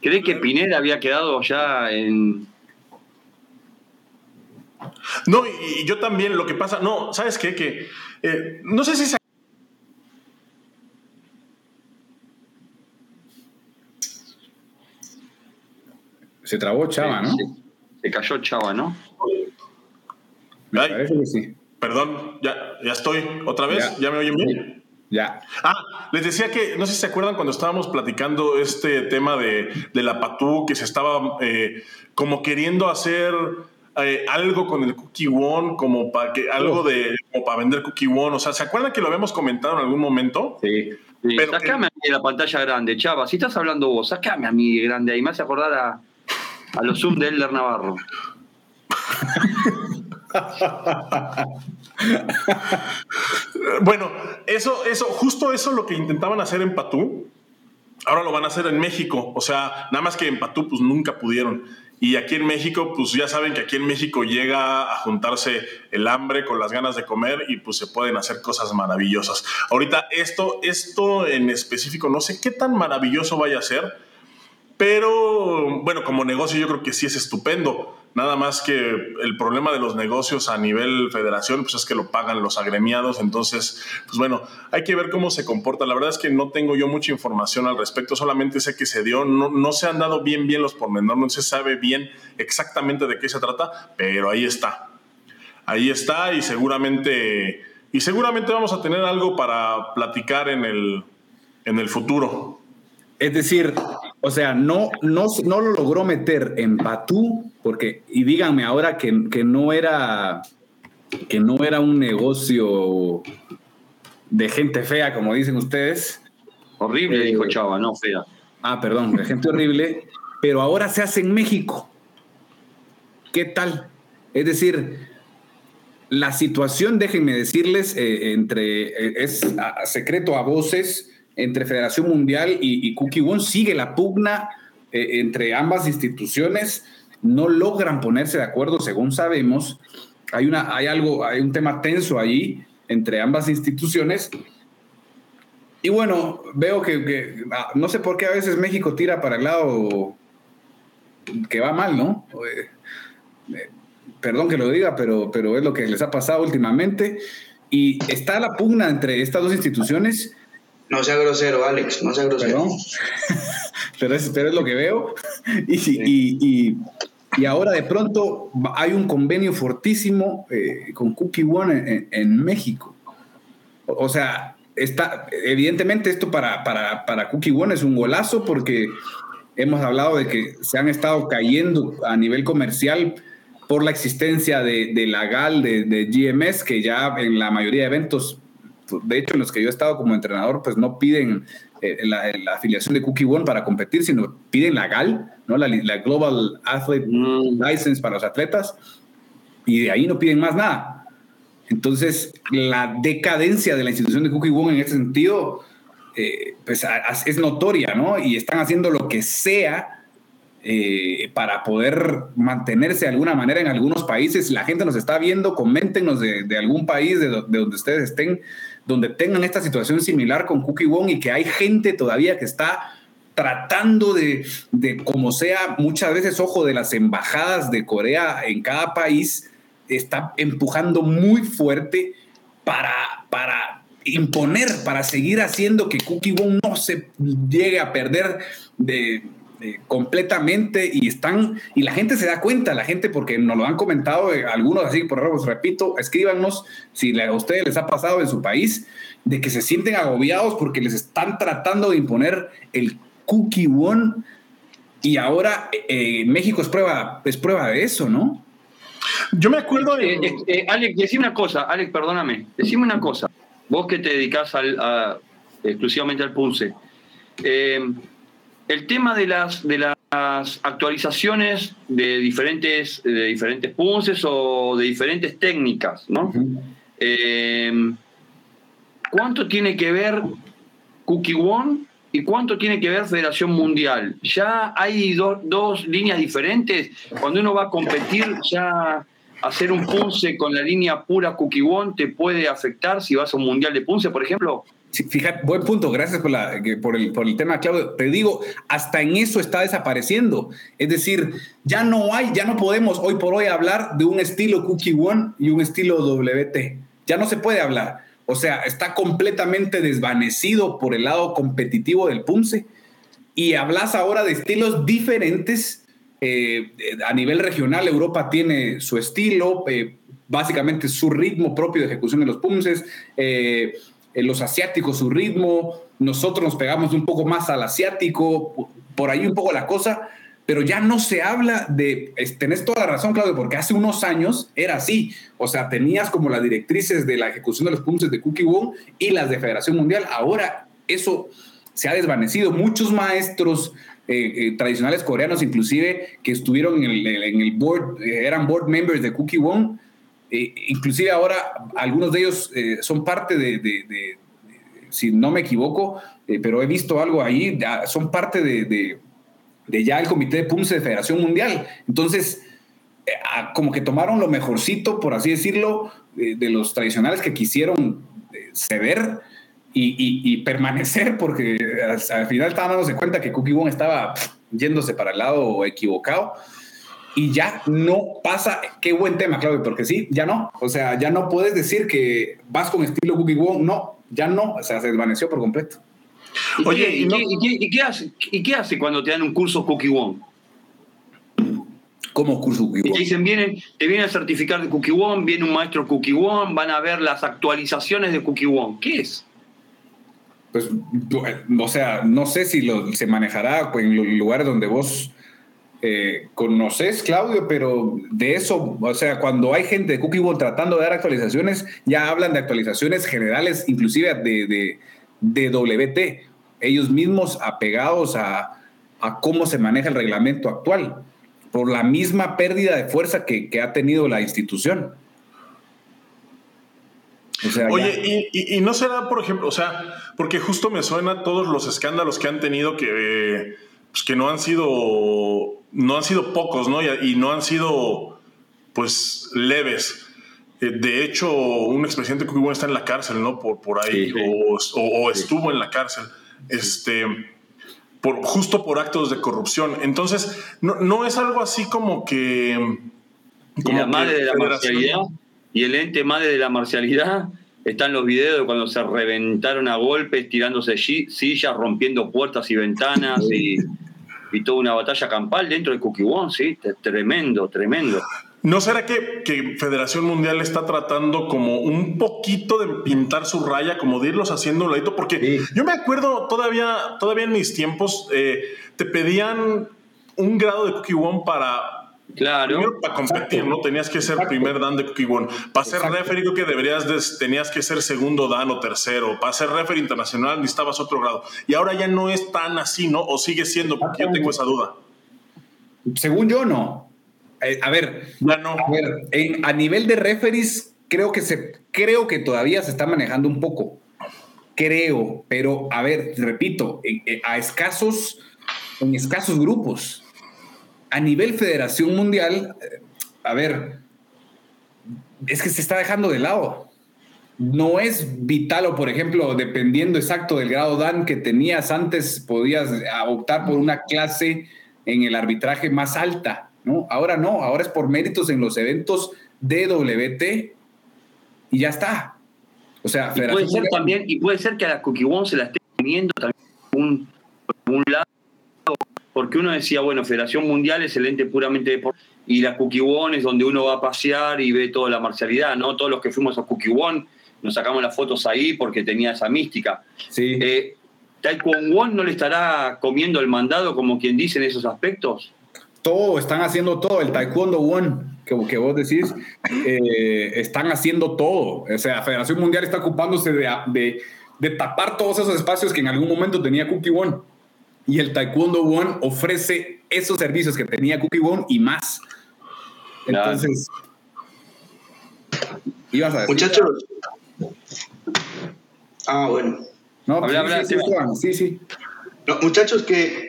¿Cree que Pineda había quedado ya en, no, y, yo también, lo que pasa, no, ¿sabes qué? Que eh, no sé si se... Se trabó Chava, ¿no? Se, cayó Chava, ¿no? sí. Perdón, ya, ya estoy. ¿Otra vez? ¿Ya, me oyen bien? Ya. Ah, les decía que, no sé si se acuerdan cuando estábamos platicando este tema de, la Patú, que se estaba eh, como queriendo hacer eh, algo con el Cookie One, como para que algo de como para vender Cookie One. O sea, ¿se acuerdan que lo habíamos comentado en algún momento? Sí. Pero sacame a mí la pantalla grande, Chava. Si estás hablando vos, sacame a mí grande ahí. Me hace acordar a, a los Zoom de Elder Navarro. bueno, eso, eso, justo eso lo que intentaban hacer en Patú, ahora lo van a hacer en México. O sea, nada más que en Patú, pues nunca pudieron. Y aquí en México, pues ya saben que aquí en México llega a juntarse el hambre con las ganas de comer y pues se pueden hacer cosas maravillosas. Ahorita esto, esto en específico, no sé qué tan maravilloso vaya a ser, pero bueno, como negocio yo creo que sí es estupendo. Nada más que el problema de los negocios a nivel federación, pues es que lo pagan los agremiados. Entonces, pues bueno, hay que ver cómo se comporta. La verdad es que no tengo yo mucha información al respecto, solamente sé que se dio, no, no se han dado bien bien los pormenores, no se sabe bien exactamente de qué se trata, pero ahí está. Ahí está y seguramente, y seguramente vamos a tener algo para platicar en el, en el futuro. Es decir, o sea, no, no, no lo logró meter en Batú, porque, y díganme ahora que, no era que no era un negocio de gente fea, como dicen ustedes. Horrible, dijo eh, Chava, no fea. Ah, perdón, de gente horrible, pero ahora se hace en México. ¿Qué tal? Es decir, la situación, déjenme decirles, eh, entre, eh, es secreto a voces, entre Federación Mundial y, Cookie One sigue la pugna eh, entre ambas instituciones, no logran ponerse de acuerdo, según sabemos. Hay, una, hay algo, hay un tema tenso ahí entre ambas instituciones. Y bueno, veo que, ah, no sé por qué a veces México tira para el lado que va mal, ¿no? Eh, eh, perdón que lo diga, pero, pero es lo que les ha pasado últimamente. Y está la pugna entre estas dos instituciones no sea grosero, Alex, no sea grosero. pero, es, pero es lo que veo. Y, y, ahora de pronto hay un convenio fortísimo eh, con Cookie One en, México. O, sea, está, evidentemente esto para, para, para Cookie One es un golazo porque hemos hablado de que se han estado cayendo a nivel comercial por la existencia de, de la GAL, de, de GMS, que ya en la mayoría de eventos de hecho, en los que yo he estado como entrenador, pues no piden eh, la, afiliación de Cookie One para competir, sino piden la GAL, ¿no? la, Global Athlete mm. License para los atletas, y de ahí no piden más nada. Entonces, la decadencia de la institución de Cookie One en ese sentido, eh, pues es notoria, ¿no? Y están haciendo lo que sea eh, para poder mantenerse de alguna manera en algunos países. La gente nos está viendo, coméntenos de, de algún país de, de, donde ustedes estén donde tengan esta situación similar con Cookie Wong y que hay gente todavía que está tratando de, de, como sea, muchas veces, ojo, de las embajadas de Corea en cada país, está empujando muy fuerte para, para imponer, para seguir haciendo que Cookie Wong no se llegue a perder de, eh, completamente y están, y la gente se da cuenta, la gente, porque nos lo han comentado eh, algunos así, por os repito, escríbanos si a ustedes les ha pasado en su país, de que se sienten agobiados porque les están tratando de imponer el cookie one y ahora eh, México es prueba, es prueba de eso, ¿no? Yo me acuerdo de... Alex, decime una cosa, Alex, perdóname, decime una cosa, vos que te dedicas al, exclusivamente al pulse. Eh, el tema de las, de las actualizaciones de diferentes, de diferentes punces o de diferentes técnicas, ¿no? Eh, ¿Cuánto tiene que ver Cookie One y cuánto tiene que ver Federación Mundial? Ya hay dos líneas diferentes. Cuando uno va a competir, ya hacer un punce con la línea pura Cookie One te puede afectar si vas a un mundial de punce, por ejemplo. Fíjate, buen punto, gracias por, el, tema, Claudio. Te digo, hasta en eso está desapareciendo. Es decir, ya no hay, ya no podemos hoy por hoy hablar de un estilo Cookie One y un estilo WT. Ya no se puede hablar. O sea, está completamente desvanecido por el lado competitivo del Punce. Y hablas ahora de estilos diferentes eh, a nivel regional, Europa tiene su estilo, eh, básicamente su ritmo propio de ejecución de los punces, eh, los asiáticos su ritmo, nosotros nos pegamos un poco más al asiático, por ahí un poco la cosa, pero ya no se habla de, tenés toda la razón, Claudio, porque hace unos años era así, o sea, tenías como las directrices de la ejecución de los punces de Cookie Wong y las de Federación Mundial, ahora eso se ha desvanecido, muchos maestros eh, eh, tradicionales coreanos, inclusive que estuvieron en el, board, eh, eran board members de Cookie One. inclusive ahora algunos de ellos son parte de, si no me equivoco, pero he visto algo ahí, son parte de, ya el comité de PUMSE de Federación Mundial. Entonces, eh, como que tomaron lo mejorcito, por así decirlo, de, los tradicionales que quisieron eh, ceder y, permanecer, porque al, final estaban dándose cuenta que Cookie Wong estaba yéndose para el lado equivocado y ya no pasa. Qué buen tema, Claudio, porque sí, ya no. O sea, ya no puedes decir que vas con estilo Cookie Wong. No, ya no. O sea, se desvaneció por completo. Oye, ¿y, qué, hace, ¿y qué hace cuando te dan un curso Cookie One? ¿Cómo curso Cookie One? te dicen, vienen, te vienen a certificar de Cookie One, viene un maestro Cookie One, van a ver las actualizaciones de Cookie One. ¿Qué es? Pues, o sea, no sé si lo, se manejará en los lugares donde vos eh, conoces, Claudio, pero de eso, o sea, cuando hay gente de Cookie One tratando de dar actualizaciones, ya hablan de actualizaciones generales, inclusive de, de WT ellos mismos apegados a, cómo se maneja el reglamento actual, por la misma pérdida de fuerza que, ha tenido la institución. Oye, y, no será, por ejemplo, o sea, porque justo me suena todos los escándalos que han tenido que, pues, que no han sido, no han sido pocos, ¿no? Y, no han sido, pues, leves. Eh, de hecho, un expresidente que está en la cárcel, ¿no? Por, por ahí, o, estuvo en la cárcel este, por, justo por actos de corrupción. Entonces, no, es algo así como que... y la madre de la marcialidad y el ente madre de la marcialidad están los videos de cuando se reventaron a golpes, tirándose sillas, rompiendo puertas y ventanas y, y toda una batalla campal dentro de Cookie One, sí, tremendo, tremendo. ¿No será que, Federación Mundial está tratando como un poquito de pintar su raya, como de irlos haciendo un ladito? Porque yo me acuerdo todavía, todavía en mis tiempos, eh, te pedían un grado de Cookie One para, claro. para competir, ¿no? Tenías que ser primer dan de Cookie One. Para ser referee que deberías tenías que ser segundo dan o tercero. Para ser referee internacional necesitabas otro grado. Y ahora ya no es tan así, ¿no? O sigue siendo, porque yo tengo esa duda. Según yo, no. Eh, a ver, a, nivel de referees, creo que, se, creo que todavía se está manejando un poco. Creo, pero a ver, repito, a escasos, en escasos grupos. A nivel Federación Mundial, eh, a ver, es que se está dejando de lado. No es vital, o por ejemplo, dependiendo exacto del grado DAN que tenías antes, podías optar por una clase en el arbitraje más alta Ahora no, ahora es por méritos en los eventos DWT y ya está. O sea, y puede ser también, y puede ser que a la Cookie One se la esté poniendo también por un, lado, porque uno decía, bueno, Federación Mundial es el ente puramente deportivo, y la Cookie One es donde uno va a pasear y ve toda la marcialidad, ¿no? Todos los que fuimos a Cookie One nos sacamos las fotos ahí porque tenía esa mística. Sí. Eh, Taekwondo no le estará comiendo el mandado, como quien dice, en esos aspectos? todo, están haciendo todo. El Taekwondo One, que, que vos decís, eh, están haciendo todo. O sea, Federación Mundial está ocupándose de, de, tapar todos esos espacios que en algún momento tenía Cookie One. Y el Taekwondo One ofrece esos servicios que tenía Cookie One y más. Entonces, ibas a decir. Muchachos. Ah, bueno. No, sí, sí, sí, muchachos, que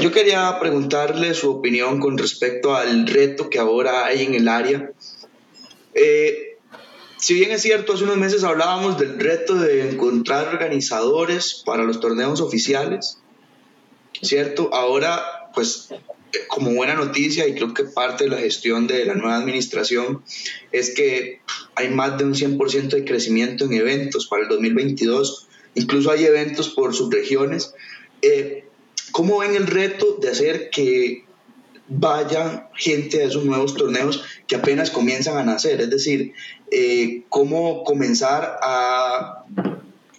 yo quería preguntarle su opinión con respecto al reto que ahora hay en el área. Eh, si bien es cierto, hace unos meses hablábamos del reto de encontrar organizadores para los torneos oficiales, ¿cierto? Ahora, pues, como buena noticia y creo que parte de la gestión de la nueva administración es que hay más de un 100% de crecimiento en eventos para el 2022. Incluso hay eventos por subregiones. Eh, ¿Cómo ven el reto de hacer que vaya gente a esos nuevos torneos que apenas comienzan a nacer? Es decir, eh, ¿cómo comenzar a,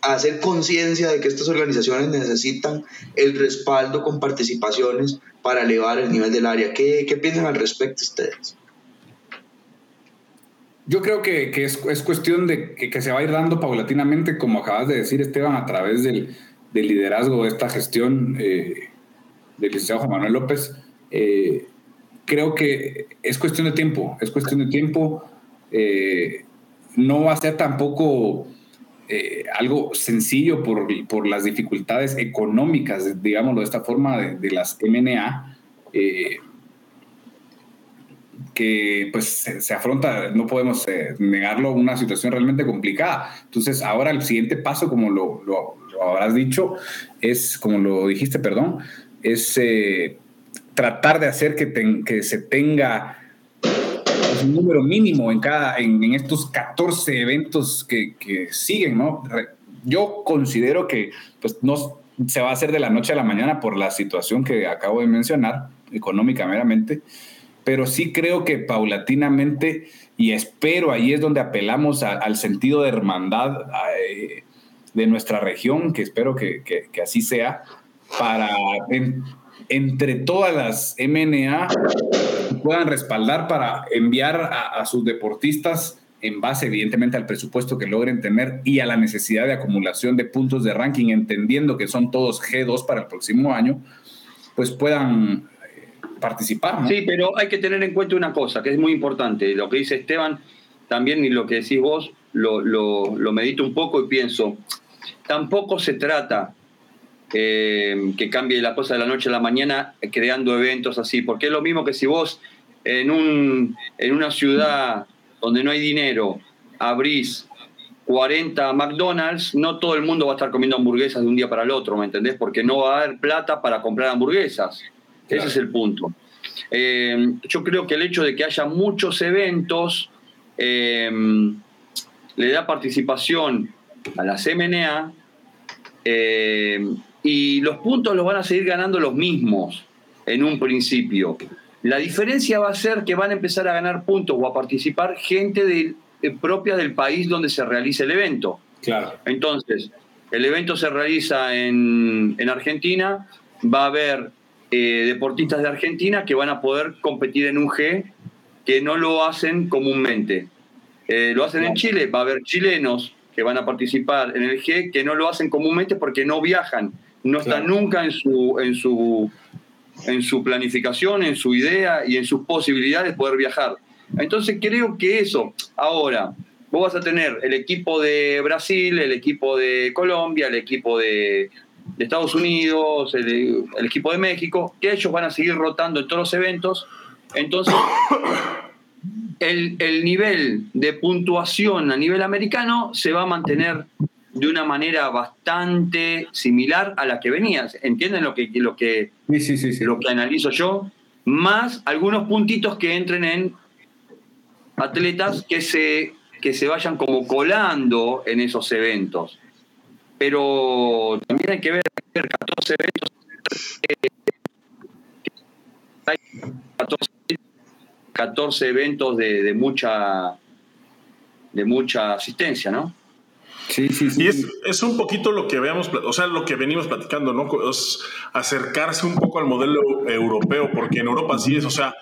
hacer conciencia de que estas organizaciones necesitan el respaldo con participaciones para elevar el nivel del área? ¿Qué, piensan al respecto ustedes? Yo creo que, es, cuestión de que, se va a ir dando paulatinamente, como acabas de decir, Esteban, a través del, del liderazgo de esta gestión eh, del licenciado Juan Manuel López, eh, creo que es cuestión de tiempo, es cuestión de tiempo. Eh, no va a ser tampoco eh, algo sencillo por, por, las dificultades económicas, digámoslo de esta forma, de, las MNA, eh, que pues se, afronta, no podemos eh, negarlo, una situación realmente complicada. Entonces, ahora el siguiente paso, como lo, habrás dicho, es, como lo dijiste, perdón, es tratar de hacer que, que se tenga un número mínimo en, cada, en, estos 14 eventos que, que, siguen, ¿no? Yo considero que pues, no se va a hacer de la noche a la mañana por la situación que acabo de mencionar, económica meramente, pero sí creo que paulatinamente, y espero, ahí es donde apelamos al sentido de hermandad eh, de nuestra región, que espero que, que, que así sea, para entre todas las MNA puedan respaldar para enviar a, sus deportistas en base evidentemente al presupuesto que logren tener y a la necesidad de acumulación de puntos de ranking, entendiendo que son todos G2 para el próximo año, pues puedan eh, participar. Sí, pero hay que tener en cuenta una cosa que es muy importante, lo que dice Esteban también y lo que decís vos, lo, lo, medito un poco y pienso, tampoco se trata eh, que cambie la cosa de la noche a la mañana creando eventos así, porque es lo mismo que si vos en, un, en una ciudad donde no hay dinero abrís 40 McDonald's, no todo el mundo va a estar comiendo hamburguesas de un día para el otro, ¿me entendés? Porque no va a haber plata para comprar hamburguesas. Ese es el punto. Eh, yo creo que el hecho de que haya muchos eventos eh, le da participación a la CMNA y los puntos los van a seguir ganando los mismos en un principio. La diferencia va a ser que van a empezar a ganar puntos o a participar gente eh, propia del país donde se realice el evento. Claro. Entonces, el evento se realiza en, Argentina, va a haber eh, deportistas de Argentina que van a poder competir en un G que no lo hacen comúnmente. Eh, lo hacen en Chile, va a haber chilenos que van a participar en el G que no lo hacen comúnmente porque no viajan no está nunca en su, en, su, en su planificación, en su idea y en sus posibilidades de poder viajar. Entonces creo que eso, ahora, vos vas a tener el equipo de Brasil, el equipo de Colombia, el equipo de, Estados Unidos, el, equipo de México, que ellos van a seguir rotando en todos los eventos. Entonces, el, el nivel de puntuación a nivel americano se va a mantener de una manera bastante similar a la que venías. ¿Entienden lo que, lo que, Lo que analizo yo? Más algunos puntitos que entren en atletas que se, que se vayan como colando en esos eventos. Pero también hay que ver 14 eventos. 14, eventos de, de mucha de mucha asistencia, ¿no? Sí, sí, sí. Y es, un poquito lo que veamos, o sea, lo que venimos platicando, ¿no? Es acercarse un poco al modelo europeo, porque en Europa sí es, o sea,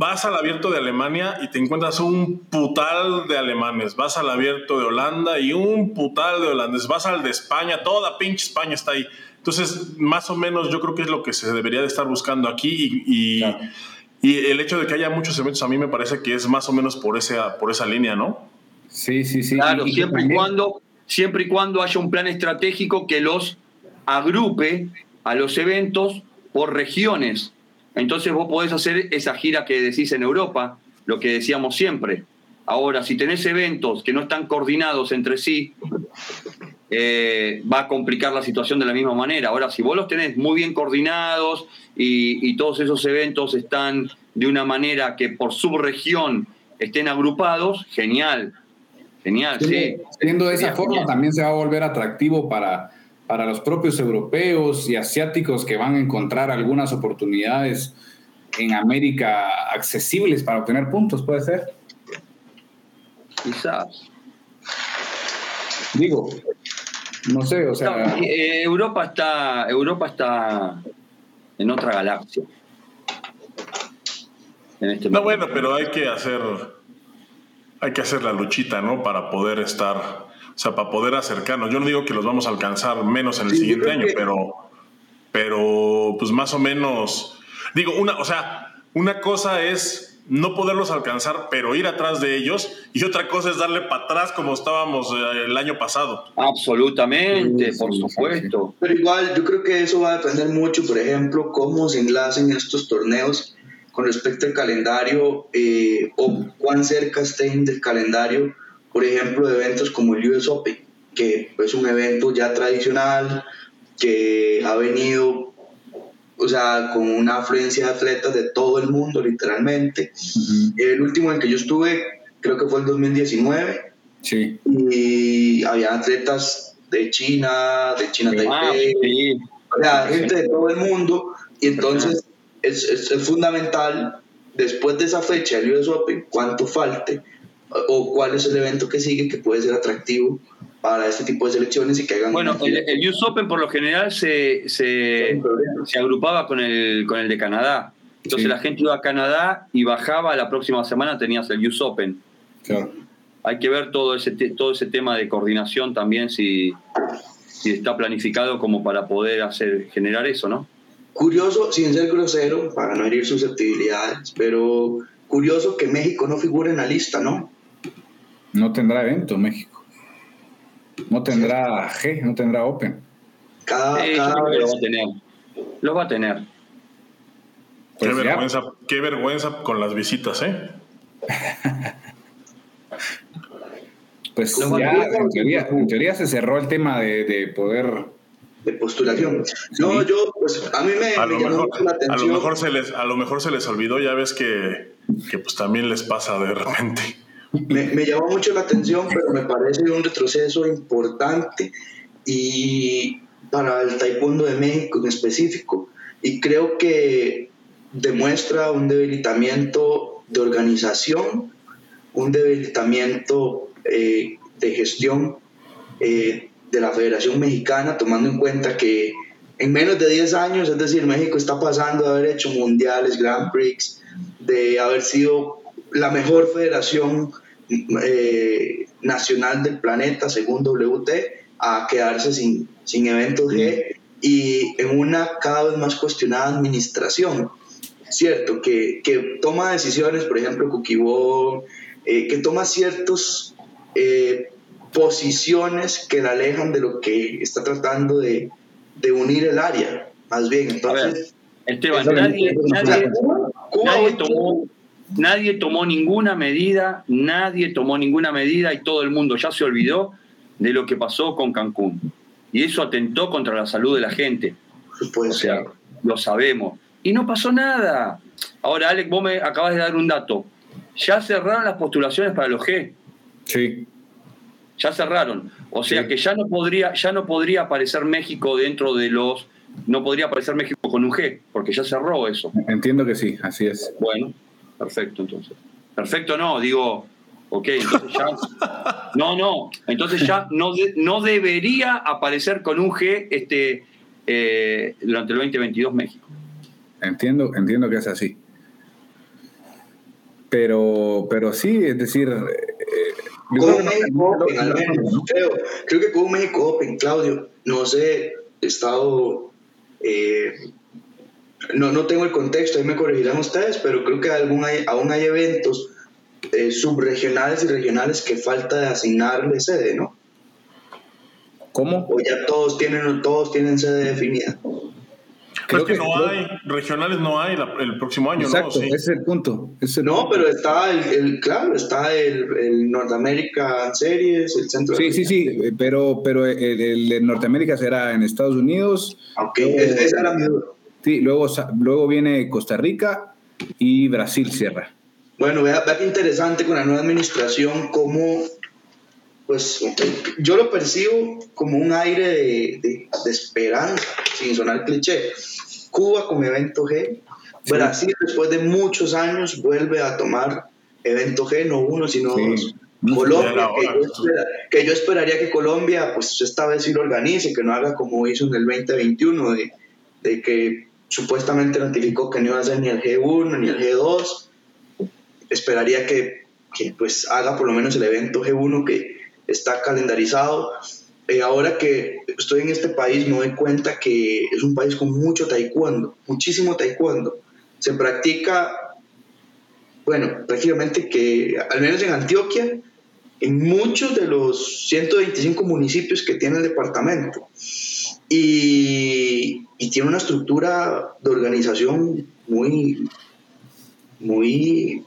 vas al abierto de Alemania y te encuentras un putal de alemanes, vas al abierto de Holanda y un putal de holandeses, vas al de España, toda pinche España está ahí. Entonces, más o menos yo creo que es lo que se debería de estar buscando aquí y, y, el hecho de que haya muchos eventos a mí me parece que es más o menos por, esa, por esa línea, ¿no? Sí, sí, sí. Claro, siempre y cuando siempre y cuando haya un plan estratégico que los agrupe a los eventos por regiones. Entonces vos podés hacer esa gira que decís en Europa, lo que decíamos siempre. Ahora, si tenés eventos que no están coordinados entre sí, eh, va a complicar la situación de la misma manera. Ahora, si vos los tenés muy bien coordinados y, y todos esos eventos están de una manera que por subregión estén agrupados, genial. Genial, sí. Siendo de esa forma también se va a volver atractivo para, para los propios europeos y asiáticos que van a encontrar algunas oportunidades en América accesibles para obtener puntos, puede ser. Quizás. Digo, no sé, o sea. Eh, Europa está, Europa está en otra galaxia. Este no, bueno, pero hay que hacer hay que hacer la luchita, ¿no? Para poder estar, o sea, para poder acercarnos. Yo no digo que los vamos a alcanzar menos en el siguiente año, pero, pero pues más o menos, digo, una, o sea, una cosa es no poderlos alcanzar, pero ir atrás de ellos, y otra cosa es darle para atrás como estábamos eh, el año pasado. Absolutamente, por supuesto. Pero igual, yo creo que eso va a depender mucho, por ejemplo, cómo se enlacen estos torneos con respecto al calendario eh, o cuán cerca estén del calendario, por ejemplo, de eventos como el US Open, que es un evento ya tradicional, que ha venido o sea, con una afluencia de atletas de todo el mundo, literalmente. El último en que yo estuve, creo que fue el 2019. Sí. Y había atletas de China, de China Taipei, o sea, gente de todo el mundo. Y entonces es, es, es, fundamental, después de esa fecha, el US Open, cuánto falte o cuál es el evento que sigue que puede ser atractivo para este tipo de selecciones y que hagan... Bueno, el, el US Open por lo general se, se, se, agrupaba con el, con el de Canadá. Entonces la gente iba a Canadá y bajaba, la próxima semana tenías el US Open. Claro. Hay que ver todo ese, todo ese tema de coordinación también, si, si está planificado como para poder hacer generar eso, ¿no? Curioso, sin ser grosero, para no herir susceptibilidades, pero curioso que México no figure en la lista, ¿no? No tendrá evento México. No tendrá G, no tendrá Open. Cada, yo creo que lo va a tener. Lo va a tener. Qué, Pues ya. vergüenza, qué vergüenza con las visitas, ¿eh? Pues Lo ya, en teoría, en teoría se cerró el tema de, de poder. De postulación. No, yo, pues a mí me, A me llamó mejor, mucho la a, lo atención. mejor se les, a lo mejor se les olvidó, ya ves que, que pues también les pasa de repente. Me, me llamó mucho la atención, pero me parece un retroceso importante y para el taekwondo de México en específico. Y creo que demuestra un debilitamiento de organización, un debilitamiento eh, de gestión eh, de la Federación Mexicana, tomando en cuenta que en menos de 10 años, es decir, México está pasando de haber hecho mundiales, Grand Prix, de haber sido la mejor federación eh, nacional del planeta, según WT, a quedarse sin, sin eventos G y en una cada vez más cuestionada administración. Cierto, que, que toma decisiones, por ejemplo, Cuquibón, eh, que toma ciertas posiciones que la alejan de lo que está tratando de, de unir el área, más bien. Entonces, Esteban, nadie, tomó, nadie tomó ninguna medida, nadie tomó ninguna medida y todo el mundo ya se olvidó de lo que pasó con Cancún. Y eso atentó contra la salud de la gente. supuesto. O sea, lo sabemos. Y no pasó nada. Ahora, Alex, vos me acabas de dar un dato. Ya cerraron las postulaciones para los G. Sí. Ya cerraron. O sea Sí. que ya no podría, ya no podría aparecer México dentro de los. No podría aparecer México con un G, porque ya cerró eso. Entiendo que sí, así es. Bueno, perfecto entonces. Perfecto no, digo, ok, entonces ya. No, no, entonces ya no, de- no debería aparecer con un G este, eh, durante el 2022 México. Entiendo, entiendo que es así. Pero, pero sí, es decir, Con México Open, al no- menos, no- creo. Creo que con México Open, Claudio, no sé, he estado. eh, no, no tengo el contexto, ahí me corregirán ustedes, pero creo que algún hay- aún hay eventos eh, subregionales y regionales que falta de asignarle sede, ¿no? ¿Cómo? O ya todos tienen, todos tienen sede definida. Creo es que, que- no creo- hay, regionales no hay la- el próximo año, Exacto, ¿no? Sí. ese es el punto. ese es el No, punto. pero está el, el- claro, está el, el Norteamerican Series, el Centro Sí, sí, sí, eh, pero, pero el, el de Norteamérica será en Estados Unidos. Aunque es- esa era mi duda. Sí, luego, sa- luego viene Costa Rica y Brasil cierra. Bueno, vea, vea qué interesante con la nueva administración, cómo, pues, yo lo percibo como un aire de, de- de esperanza, sin sonar cliché. Cuba con evento G, Sí. Brasil después de muchos años vuelve a tomar evento G, no uno, sino Sí. dos. Colombia, era que hora. yo, espera- que yo esperaría que Colombia, pues esta vez sí lo organice, que no haga como hizo en el 2021, de, de que supuestamente notificó que no iba a ser ni el G1 ni el G2. Esperaría que, que, pues haga por lo menos el evento G1 que está calendarizado. Eh, ahora que estoy en este país me doy cuenta que es un país con mucho taekwondo, muchísimo taekwondo. Se practica bueno, prácticamente que, al menos en Antioquia, en muchos de los 125 municipios que tiene el departamento, y, y tiene una estructura de organización muy, muy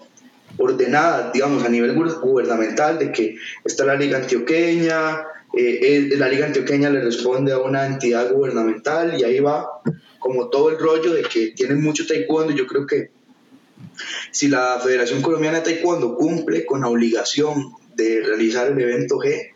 ordenada, digamos, a nivel gubernamental, de que está la Liga Antioqueña, eh, la Liga Antioqueña le responde a una entidad gubernamental y ahí va como todo el rollo de que tienen mucho taekwondo. Yo creo que si la Federación Colombiana de Taekwondo cumple con la obligación de realizar el evento G,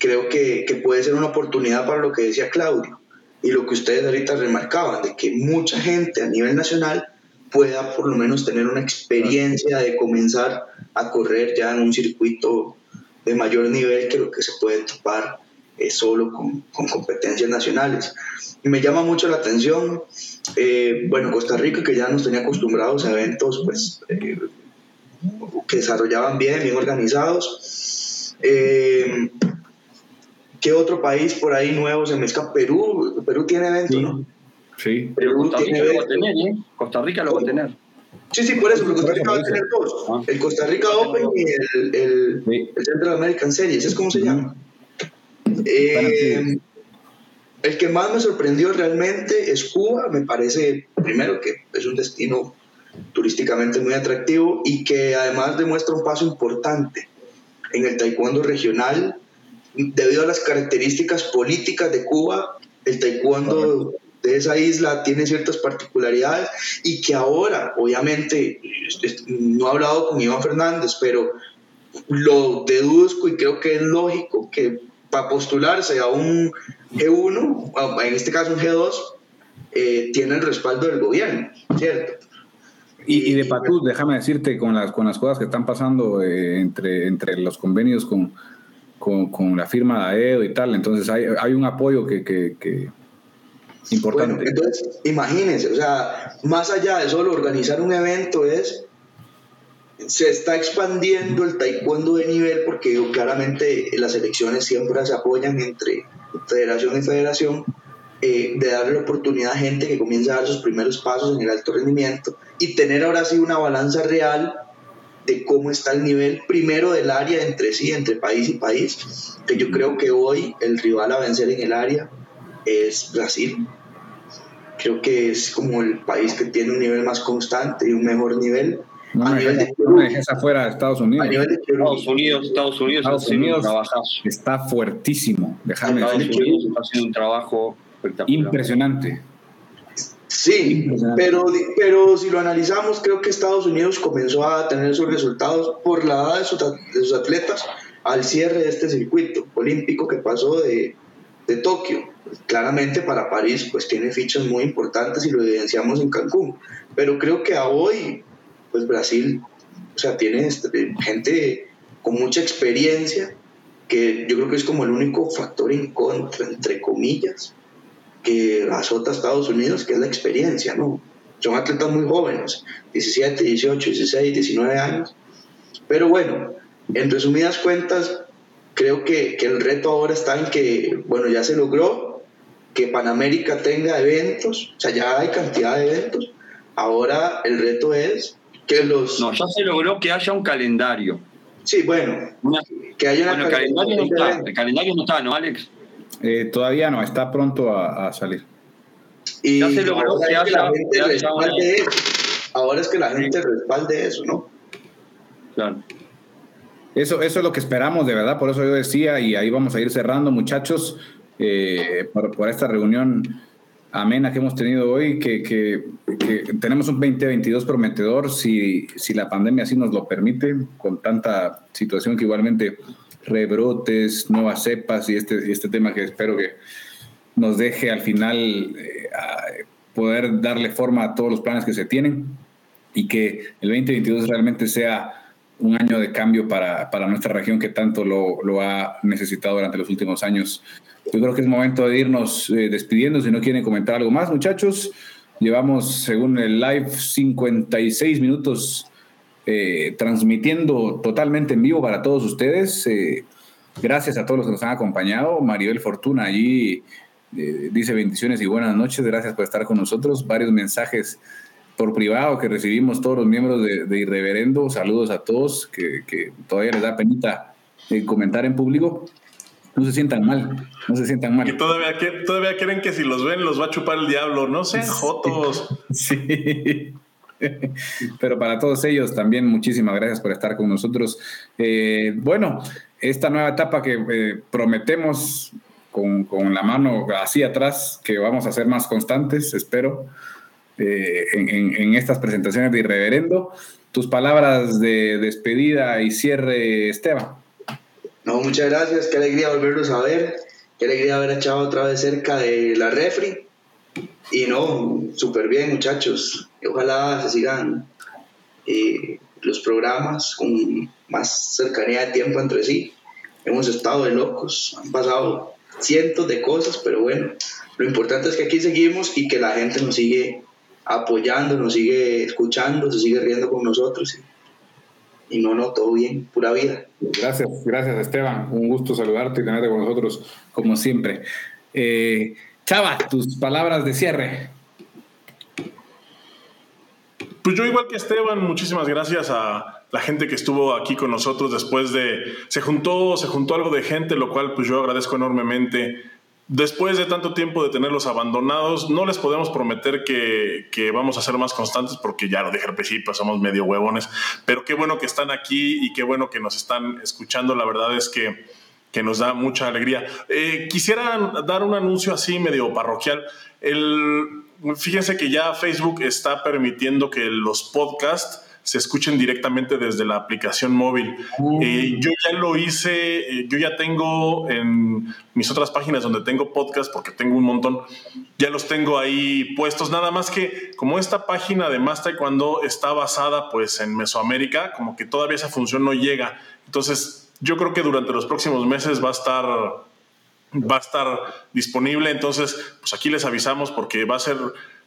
creo que, que puede ser una oportunidad para lo que decía Claudio y lo que ustedes ahorita remarcaban, de que mucha gente a nivel nacional pueda por lo menos tener una experiencia de comenzar a correr ya en un circuito de mayor nivel que lo que se puede topar eh, solo con, con, competencias nacionales. Y me llama mucho la atención, eh, bueno, Costa Rica, que ya nos tenía acostumbrados a eventos pues, eh, que desarrollaban bien, bien organizados. ¿Qué otro país por ahí nuevo se me escapa? Perú, Perú tiene eventos, ¿no? Sí. Pero Costa Rica lo va a tener, ¿eh? Costa Rica lo va a tener. Sí, sí, por eso, porque Costa Rica va a tener dos. Ah. El Costa Rica Open y el, el, el Central American Series, ¿es cómo se llama? Eh, el que más me sorprendió realmente es Cuba, me parece, primero que es un destino turísticamente muy atractivo y que además demuestra un paso importante en el taekwondo regional debido a las características políticas de Cuba, el taekwondo de esa isla tiene ciertas particularidades y que ahora, obviamente, no he hablado con Iván Fernández, pero lo deduzco y creo que es lógico que para postularse a un G1, en este caso un G2, eh, tiene el respaldo del gobierno, ¿cierto? Y, de Patú, déjame decirte, con las, con las cosas que están pasando eh, entre, entre los convenios con, con, la firma de AEDO y tal, entonces hay, hay un apoyo que, que Importante. Bueno, entonces, imagínense, o sea, más allá de solo organizar un evento es se está expandiendo el taekwondo de nivel porque claramente las elecciones siempre se apoyan entre federación y federación eh, de darle la oportunidad a gente que comienza a dar sus primeros pasos en el alto rendimiento y tener ahora sí una balanza real de cómo está el nivel primero del área entre sí, entre país y país, que yo creo que hoy el rival a vencer en el área es Brasil. Creo que es como el país que tiene un nivel más constante y un mejor nivel. a nivel de no me dejes afuera de Estados Unidos. Estados Unidos, Estados Unidos, Estados Unidos está fuertísimo. Déjame Estados Unidos está haciendo un trabajo espectacular. Impresionante. Sí, Pero, pero si lo analizamos, creo que Estados Unidos comenzó a tener sus resultados por la edad de sus, de sus atletas al cierre de este circuito olímpico que pasó de, de Tokio. Claramente para París pues tiene fichas muy importantes y lo evidenciamos en Cancún, pero creo que a hoy pues Brasil o sea, tiene este, gente con mucha experiencia que yo creo que es como el único factor en contra, entre comillas, que azota a Estados Unidos, que es la experiencia, ¿no? Son atletas muy jóvenes, 17, 18, 16, 19 años. Pero bueno, en resumidas cuentas, creo que, que, el reto ahora está en que, bueno, ya se logró que Panamérica tenga eventos, o sea, ya hay cantidad de eventos. Ahora el reto es que los... No, ya se logró que haya un calendario. Sí, bueno, que haya bueno, el calendario no está, el calendario no está, ¿no, Alex? Eh, todavía no, está pronto a, a salir. Y ya se logró que, haya, la gente respalde eso. Ahora es que la gente respalde eso, ¿no? Claro. Eso, eso es lo que esperamos, de verdad, por eso yo decía, y ahí vamos a ir cerrando, muchachos, eh, por, esta reunión amena que hemos tenido hoy, que, que, tenemos un 2022 prometedor, si, si la pandemia así nos lo permite, con tanta situación que igualmente rebrotes, nuevas cepas y este, y este tema que espero que nos deje al final eh, poder darle forma a todos los planes que se tienen y que el 2022 realmente sea un año de cambio para, para nuestra región que tanto lo, lo, ha necesitado durante los últimos años. Yo creo que es momento de irnos eh, despidiendo. Si no quieren comentar algo más, muchachos, llevamos, según el live, 56 minutos eh, transmitiendo totalmente en vivo para todos ustedes. Eh, gracias a todos los que nos han acompañado. Maribel Fortuna allí dice bendiciones y buenas noches. Gracias por estar con nosotros. Varios mensajes por privado que recibimos todos los miembros de, Irreverendo. Saludos a todos que, que todavía les da penita comentar en público. No se sientan mal, no se sientan mal. Y todavía, todavía creen que si los ven los va a chupar el diablo. No sean jotos. Sí. Pero para todos ellos también muchísimas gracias por estar con nosotros. Eh, bueno, esta nueva etapa que eh, prometemos con, con, la mano así atrás, que vamos a ser más constantes, espero, eh, en, en, estas presentaciones de Irreverendo. Tus palabras de despedida y cierre, Esteban. No, muchas gracias, qué alegría volverlos a ver, qué alegría haber echado otra vez cerca de la refri. Y no, súper bien muchachos, ojalá se sigan eh, los programas con más cercanía de tiempo entre sí. Hemos estado de locos, han pasado cientos de cosas, pero bueno, lo importante es que aquí seguimos y que la gente nos sigue apoyando, nos sigue escuchando, se sigue riendo con nosotros. Y, no, no, todo bien, pura vida. Gracias, gracias Esteban. Un gusto saludarte y tenerte con nosotros como siempre. Eh, Chava, tus palabras de cierre. Pues yo igual que Esteban, muchísimas gracias a la gente que estuvo aquí con nosotros después de se juntó se juntó algo de gente, lo cual pues yo agradezco enormemente. Después de tanto tiempo de tenerlos abandonados, no les podemos prometer que, vamos a ser más constantes porque ya lo dije al principio, somos medio huevones, pero qué bueno que están aquí y qué bueno que nos están escuchando. La verdad es que que nos da mucha alegría. Eh, quisiera dar un anuncio así medio parroquial. El, fíjense que ya Facebook está permitiendo que los podcasts se escuchen directamente desde la aplicación móvil. Eh, yo ya lo hice, eh, yo ya tengo en mis otras páginas donde tengo podcast, porque tengo un montón, ya los tengo ahí puestos. Nada más que como esta página de Más Taekwondo está basada pues en Mesoamérica, como que todavía esa función no llega. Entonces yo creo que durante los próximos meses va a estar va a estar disponible. Entonces, pues aquí les avisamos porque va a ser,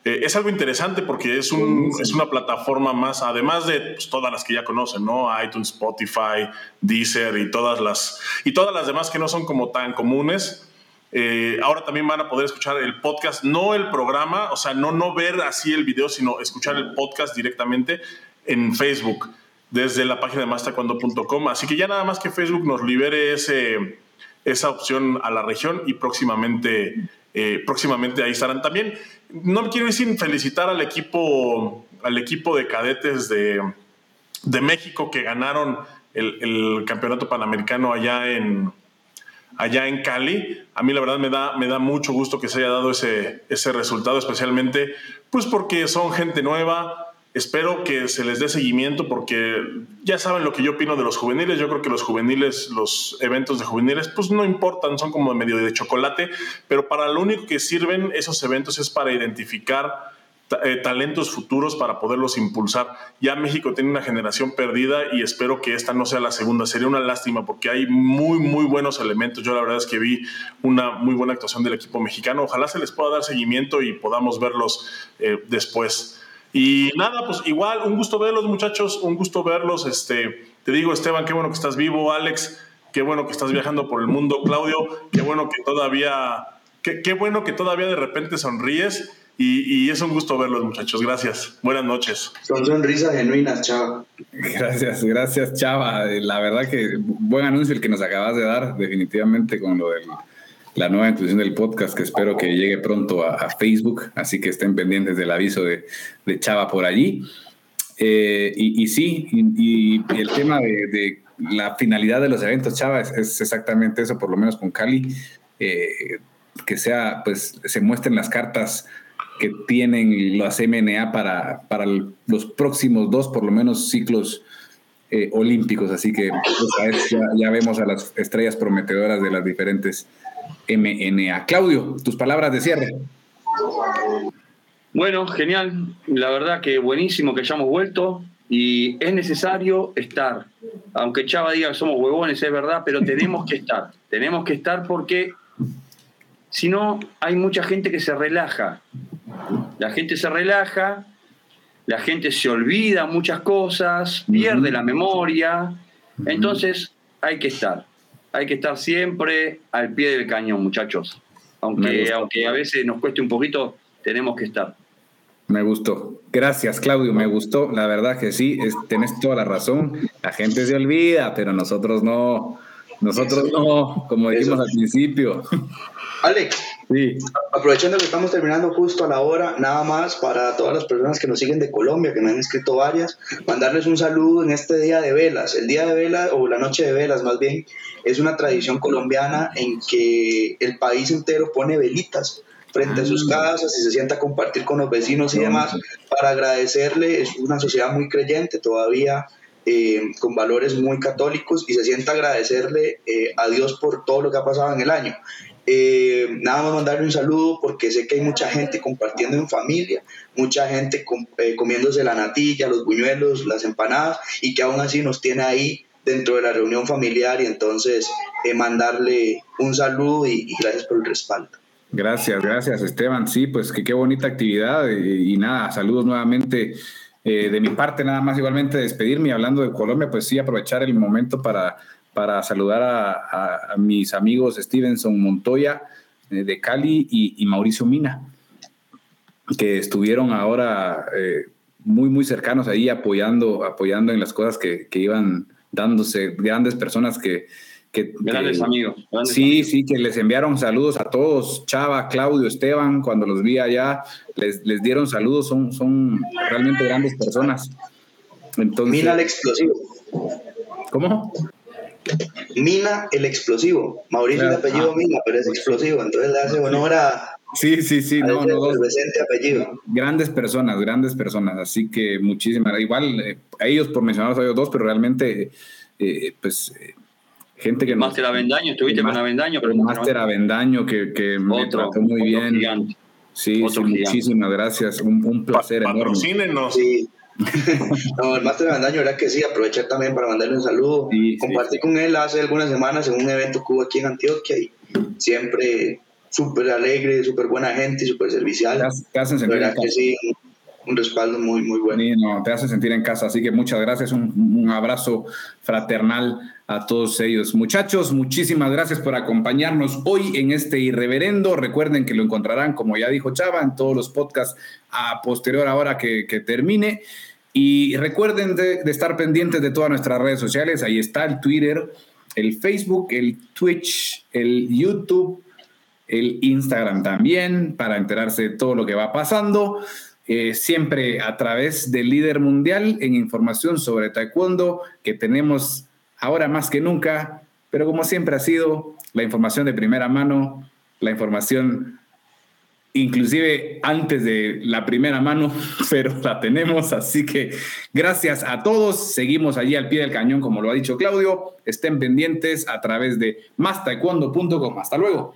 eh, es algo interesante porque es, un, es una plataforma más, además de pues, todas las que ya conocen, ¿no? iTunes, Spotify, Deezer y todas las, y todas las demás que no son como tan comunes. Eh, ahora también van a poder escuchar el podcast, no el programa, o sea, no, no ver así el video, sino escuchar el podcast directamente en Facebook desde la página de mastacuando.com. Así que ya nada más que Facebook nos libere ese, esa opción a la región y próximamente, eh, próximamente ahí estarán también. No quiero ir sin felicitar al equipo, al equipo de cadetes de, de México que ganaron el, el, campeonato panamericano allá en, allá en Cali. A mí la verdad me da, me da mucho gusto que se haya dado ese, ese resultado, especialmente pues porque son gente nueva, Espero que se les dé seguimiento porque ya saben lo que yo opino de los juveniles. Yo creo que los juveniles, los eventos de juveniles, pues no importan, son como medio de chocolate, pero para lo único que sirven esos eventos es para identificar eh, talentos futuros para poderlos impulsar. Ya México tiene una generación perdida y espero que esta no sea la segunda. Sería una lástima porque hay muy, muy buenos elementos. Yo la verdad es que vi una muy buena actuación del equipo mexicano. Ojalá se les pueda dar seguimiento y podamos verlos eh, después. Y nada, pues igual, un gusto verlos, muchachos, un gusto verlos. Este, te digo, Esteban, qué bueno que estás vivo, Alex, qué bueno que estás viajando por el mundo, Claudio, qué bueno que todavía, qué, qué bueno que todavía de repente sonríes. Y, es un gusto verlos, muchachos. Gracias. Buenas noches. Son sonrisas genuinas, Chava. Gracias, gracias, Chava. La verdad que buen anuncio el que nos acabas de dar, definitivamente, con lo del la nueva inclusión del podcast que espero que llegue pronto a, Facebook, así que estén pendientes del aviso de, Chava por allí. Eh, y, sí, y, el tema de, la finalidad de los eventos, Chava, es, exactamente eso, por lo menos con Cali, eh, que sea, pues se muestren las cartas que tienen las MNA para, para los próximos dos, por lo menos, ciclos eh, olímpicos. Así que pues, ya, ya, vemos a las estrellas prometedoras de las diferentes MNA. Claudio, tus palabras de cierre. Bueno, genial. La verdad que buenísimo que hayamos vuelto y es necesario estar. Aunque Chava diga que somos huevones, es verdad, pero tenemos que estar. Tenemos que estar porque si no, hay mucha gente que se relaja. La gente se relaja, la gente se olvida muchas cosas, pierde la memoria. Entonces, hay que estar hay que estar siempre al pie del cañón, muchachos. Aunque, aunque a veces nos cueste un poquito, tenemos que estar. Me gustó. Gracias, Claudio. Me gustó. La verdad que sí, es, tenés toda la razón. La gente se olvida, pero nosotros no. Nosotros no, como dijimos al principio. Alex, sí. aprovechando que estamos terminando justo a la hora, nada más para todas las personas que nos siguen de Colombia, que me han escrito varias, mandarles un saludo en este día de velas. El día de velas, o la noche de velas más bien, es una tradición colombiana en que el país entero pone velitas frente a sus ah. casas y se sienta a compartir con los vecinos y demás para agradecerle. Es una sociedad muy creyente todavía. Eh, con valores muy católicos y se sienta agradecerle eh, a Dios por todo lo que ha pasado en el año. Eh, nada más mandarle un saludo porque sé que hay mucha gente compartiendo en familia, mucha gente eh, comiéndose la natilla, los buñuelos, las empanadas y que aún así nos tiene ahí dentro de la reunión familiar y entonces eh, mandarle un saludo y, gracias por el respaldo. Gracias, gracias Esteban. Sí, pues que qué bonita actividad y, nada, saludos nuevamente. de mi parte, nada más igualmente despedirme hablando de Colombia, pues sí, aprovechar el momento para para saludar a, mis amigos Stevenson Montoya eh, de Cali y, Mauricio Mina, que estuvieron ahora eh, muy, muy cercanos ahí apoyando, apoyando en las cosas que, iban dándose, grandes personas que... grandes amigos. sí, sí, que les enviaron saludos a todos, Chava, Claudio, Esteban, cuando los vi allá, les, les dieron saludos, son, son realmente grandes personas. Entonces, Mina el explosivo. ¿Cómo? Mina el explosivo. Mauricio es apellido Mina, pero es explosivo, entonces le hace honor a. Sí, sí, sí, no, no, presente apellido. Grandes personas, grandes personas, así que muchísimas. Igual eh, a ellos por mencionarlos a ellos dos, pero realmente, eh, pues, eh, gente que. Máster Avendaño, estuviste con Avendaño, pero. Máster Avendaño que, que me trató muy bien. Sí, sí muchísimas gracias. Un, un placer enorme. Sí. no, el máster de daño era que sí, aprovechar también para mandarle un saludo. Compartí con él hace algunas semanas en un evento que hubo aquí en Antioquia y siempre súper alegre, súper buena gente y súper servicial. Te, hacen que sí, un respaldo muy, muy bueno. no, te hace sentir en casa, así que muchas gracias, un, un abrazo fraternal a todos ellos. Muchachos, muchísimas gracias por acompañarnos hoy en este irreverendo. Recuerden que lo encontrarán, como ya dijo Chava, en todos los podcasts a posterior ahora que, que termine. Y recuerden de, estar pendientes de todas nuestras redes sociales. Ahí está el Twitter, el Facebook, el Twitch, el YouTube, el Instagram también, para enterarse de todo lo que va pasando. Eh, siempre a través del líder mundial en información sobre taekwondo que tenemos ahora más que nunca, pero como siempre ha sido, la información de primera mano, la información inclusive antes de la primera mano, pero la tenemos, así que gracias a todos, seguimos allí al pie del cañón, como lo ha dicho Claudio, estén pendientes a través de mastaekwondo.com. Hasta luego.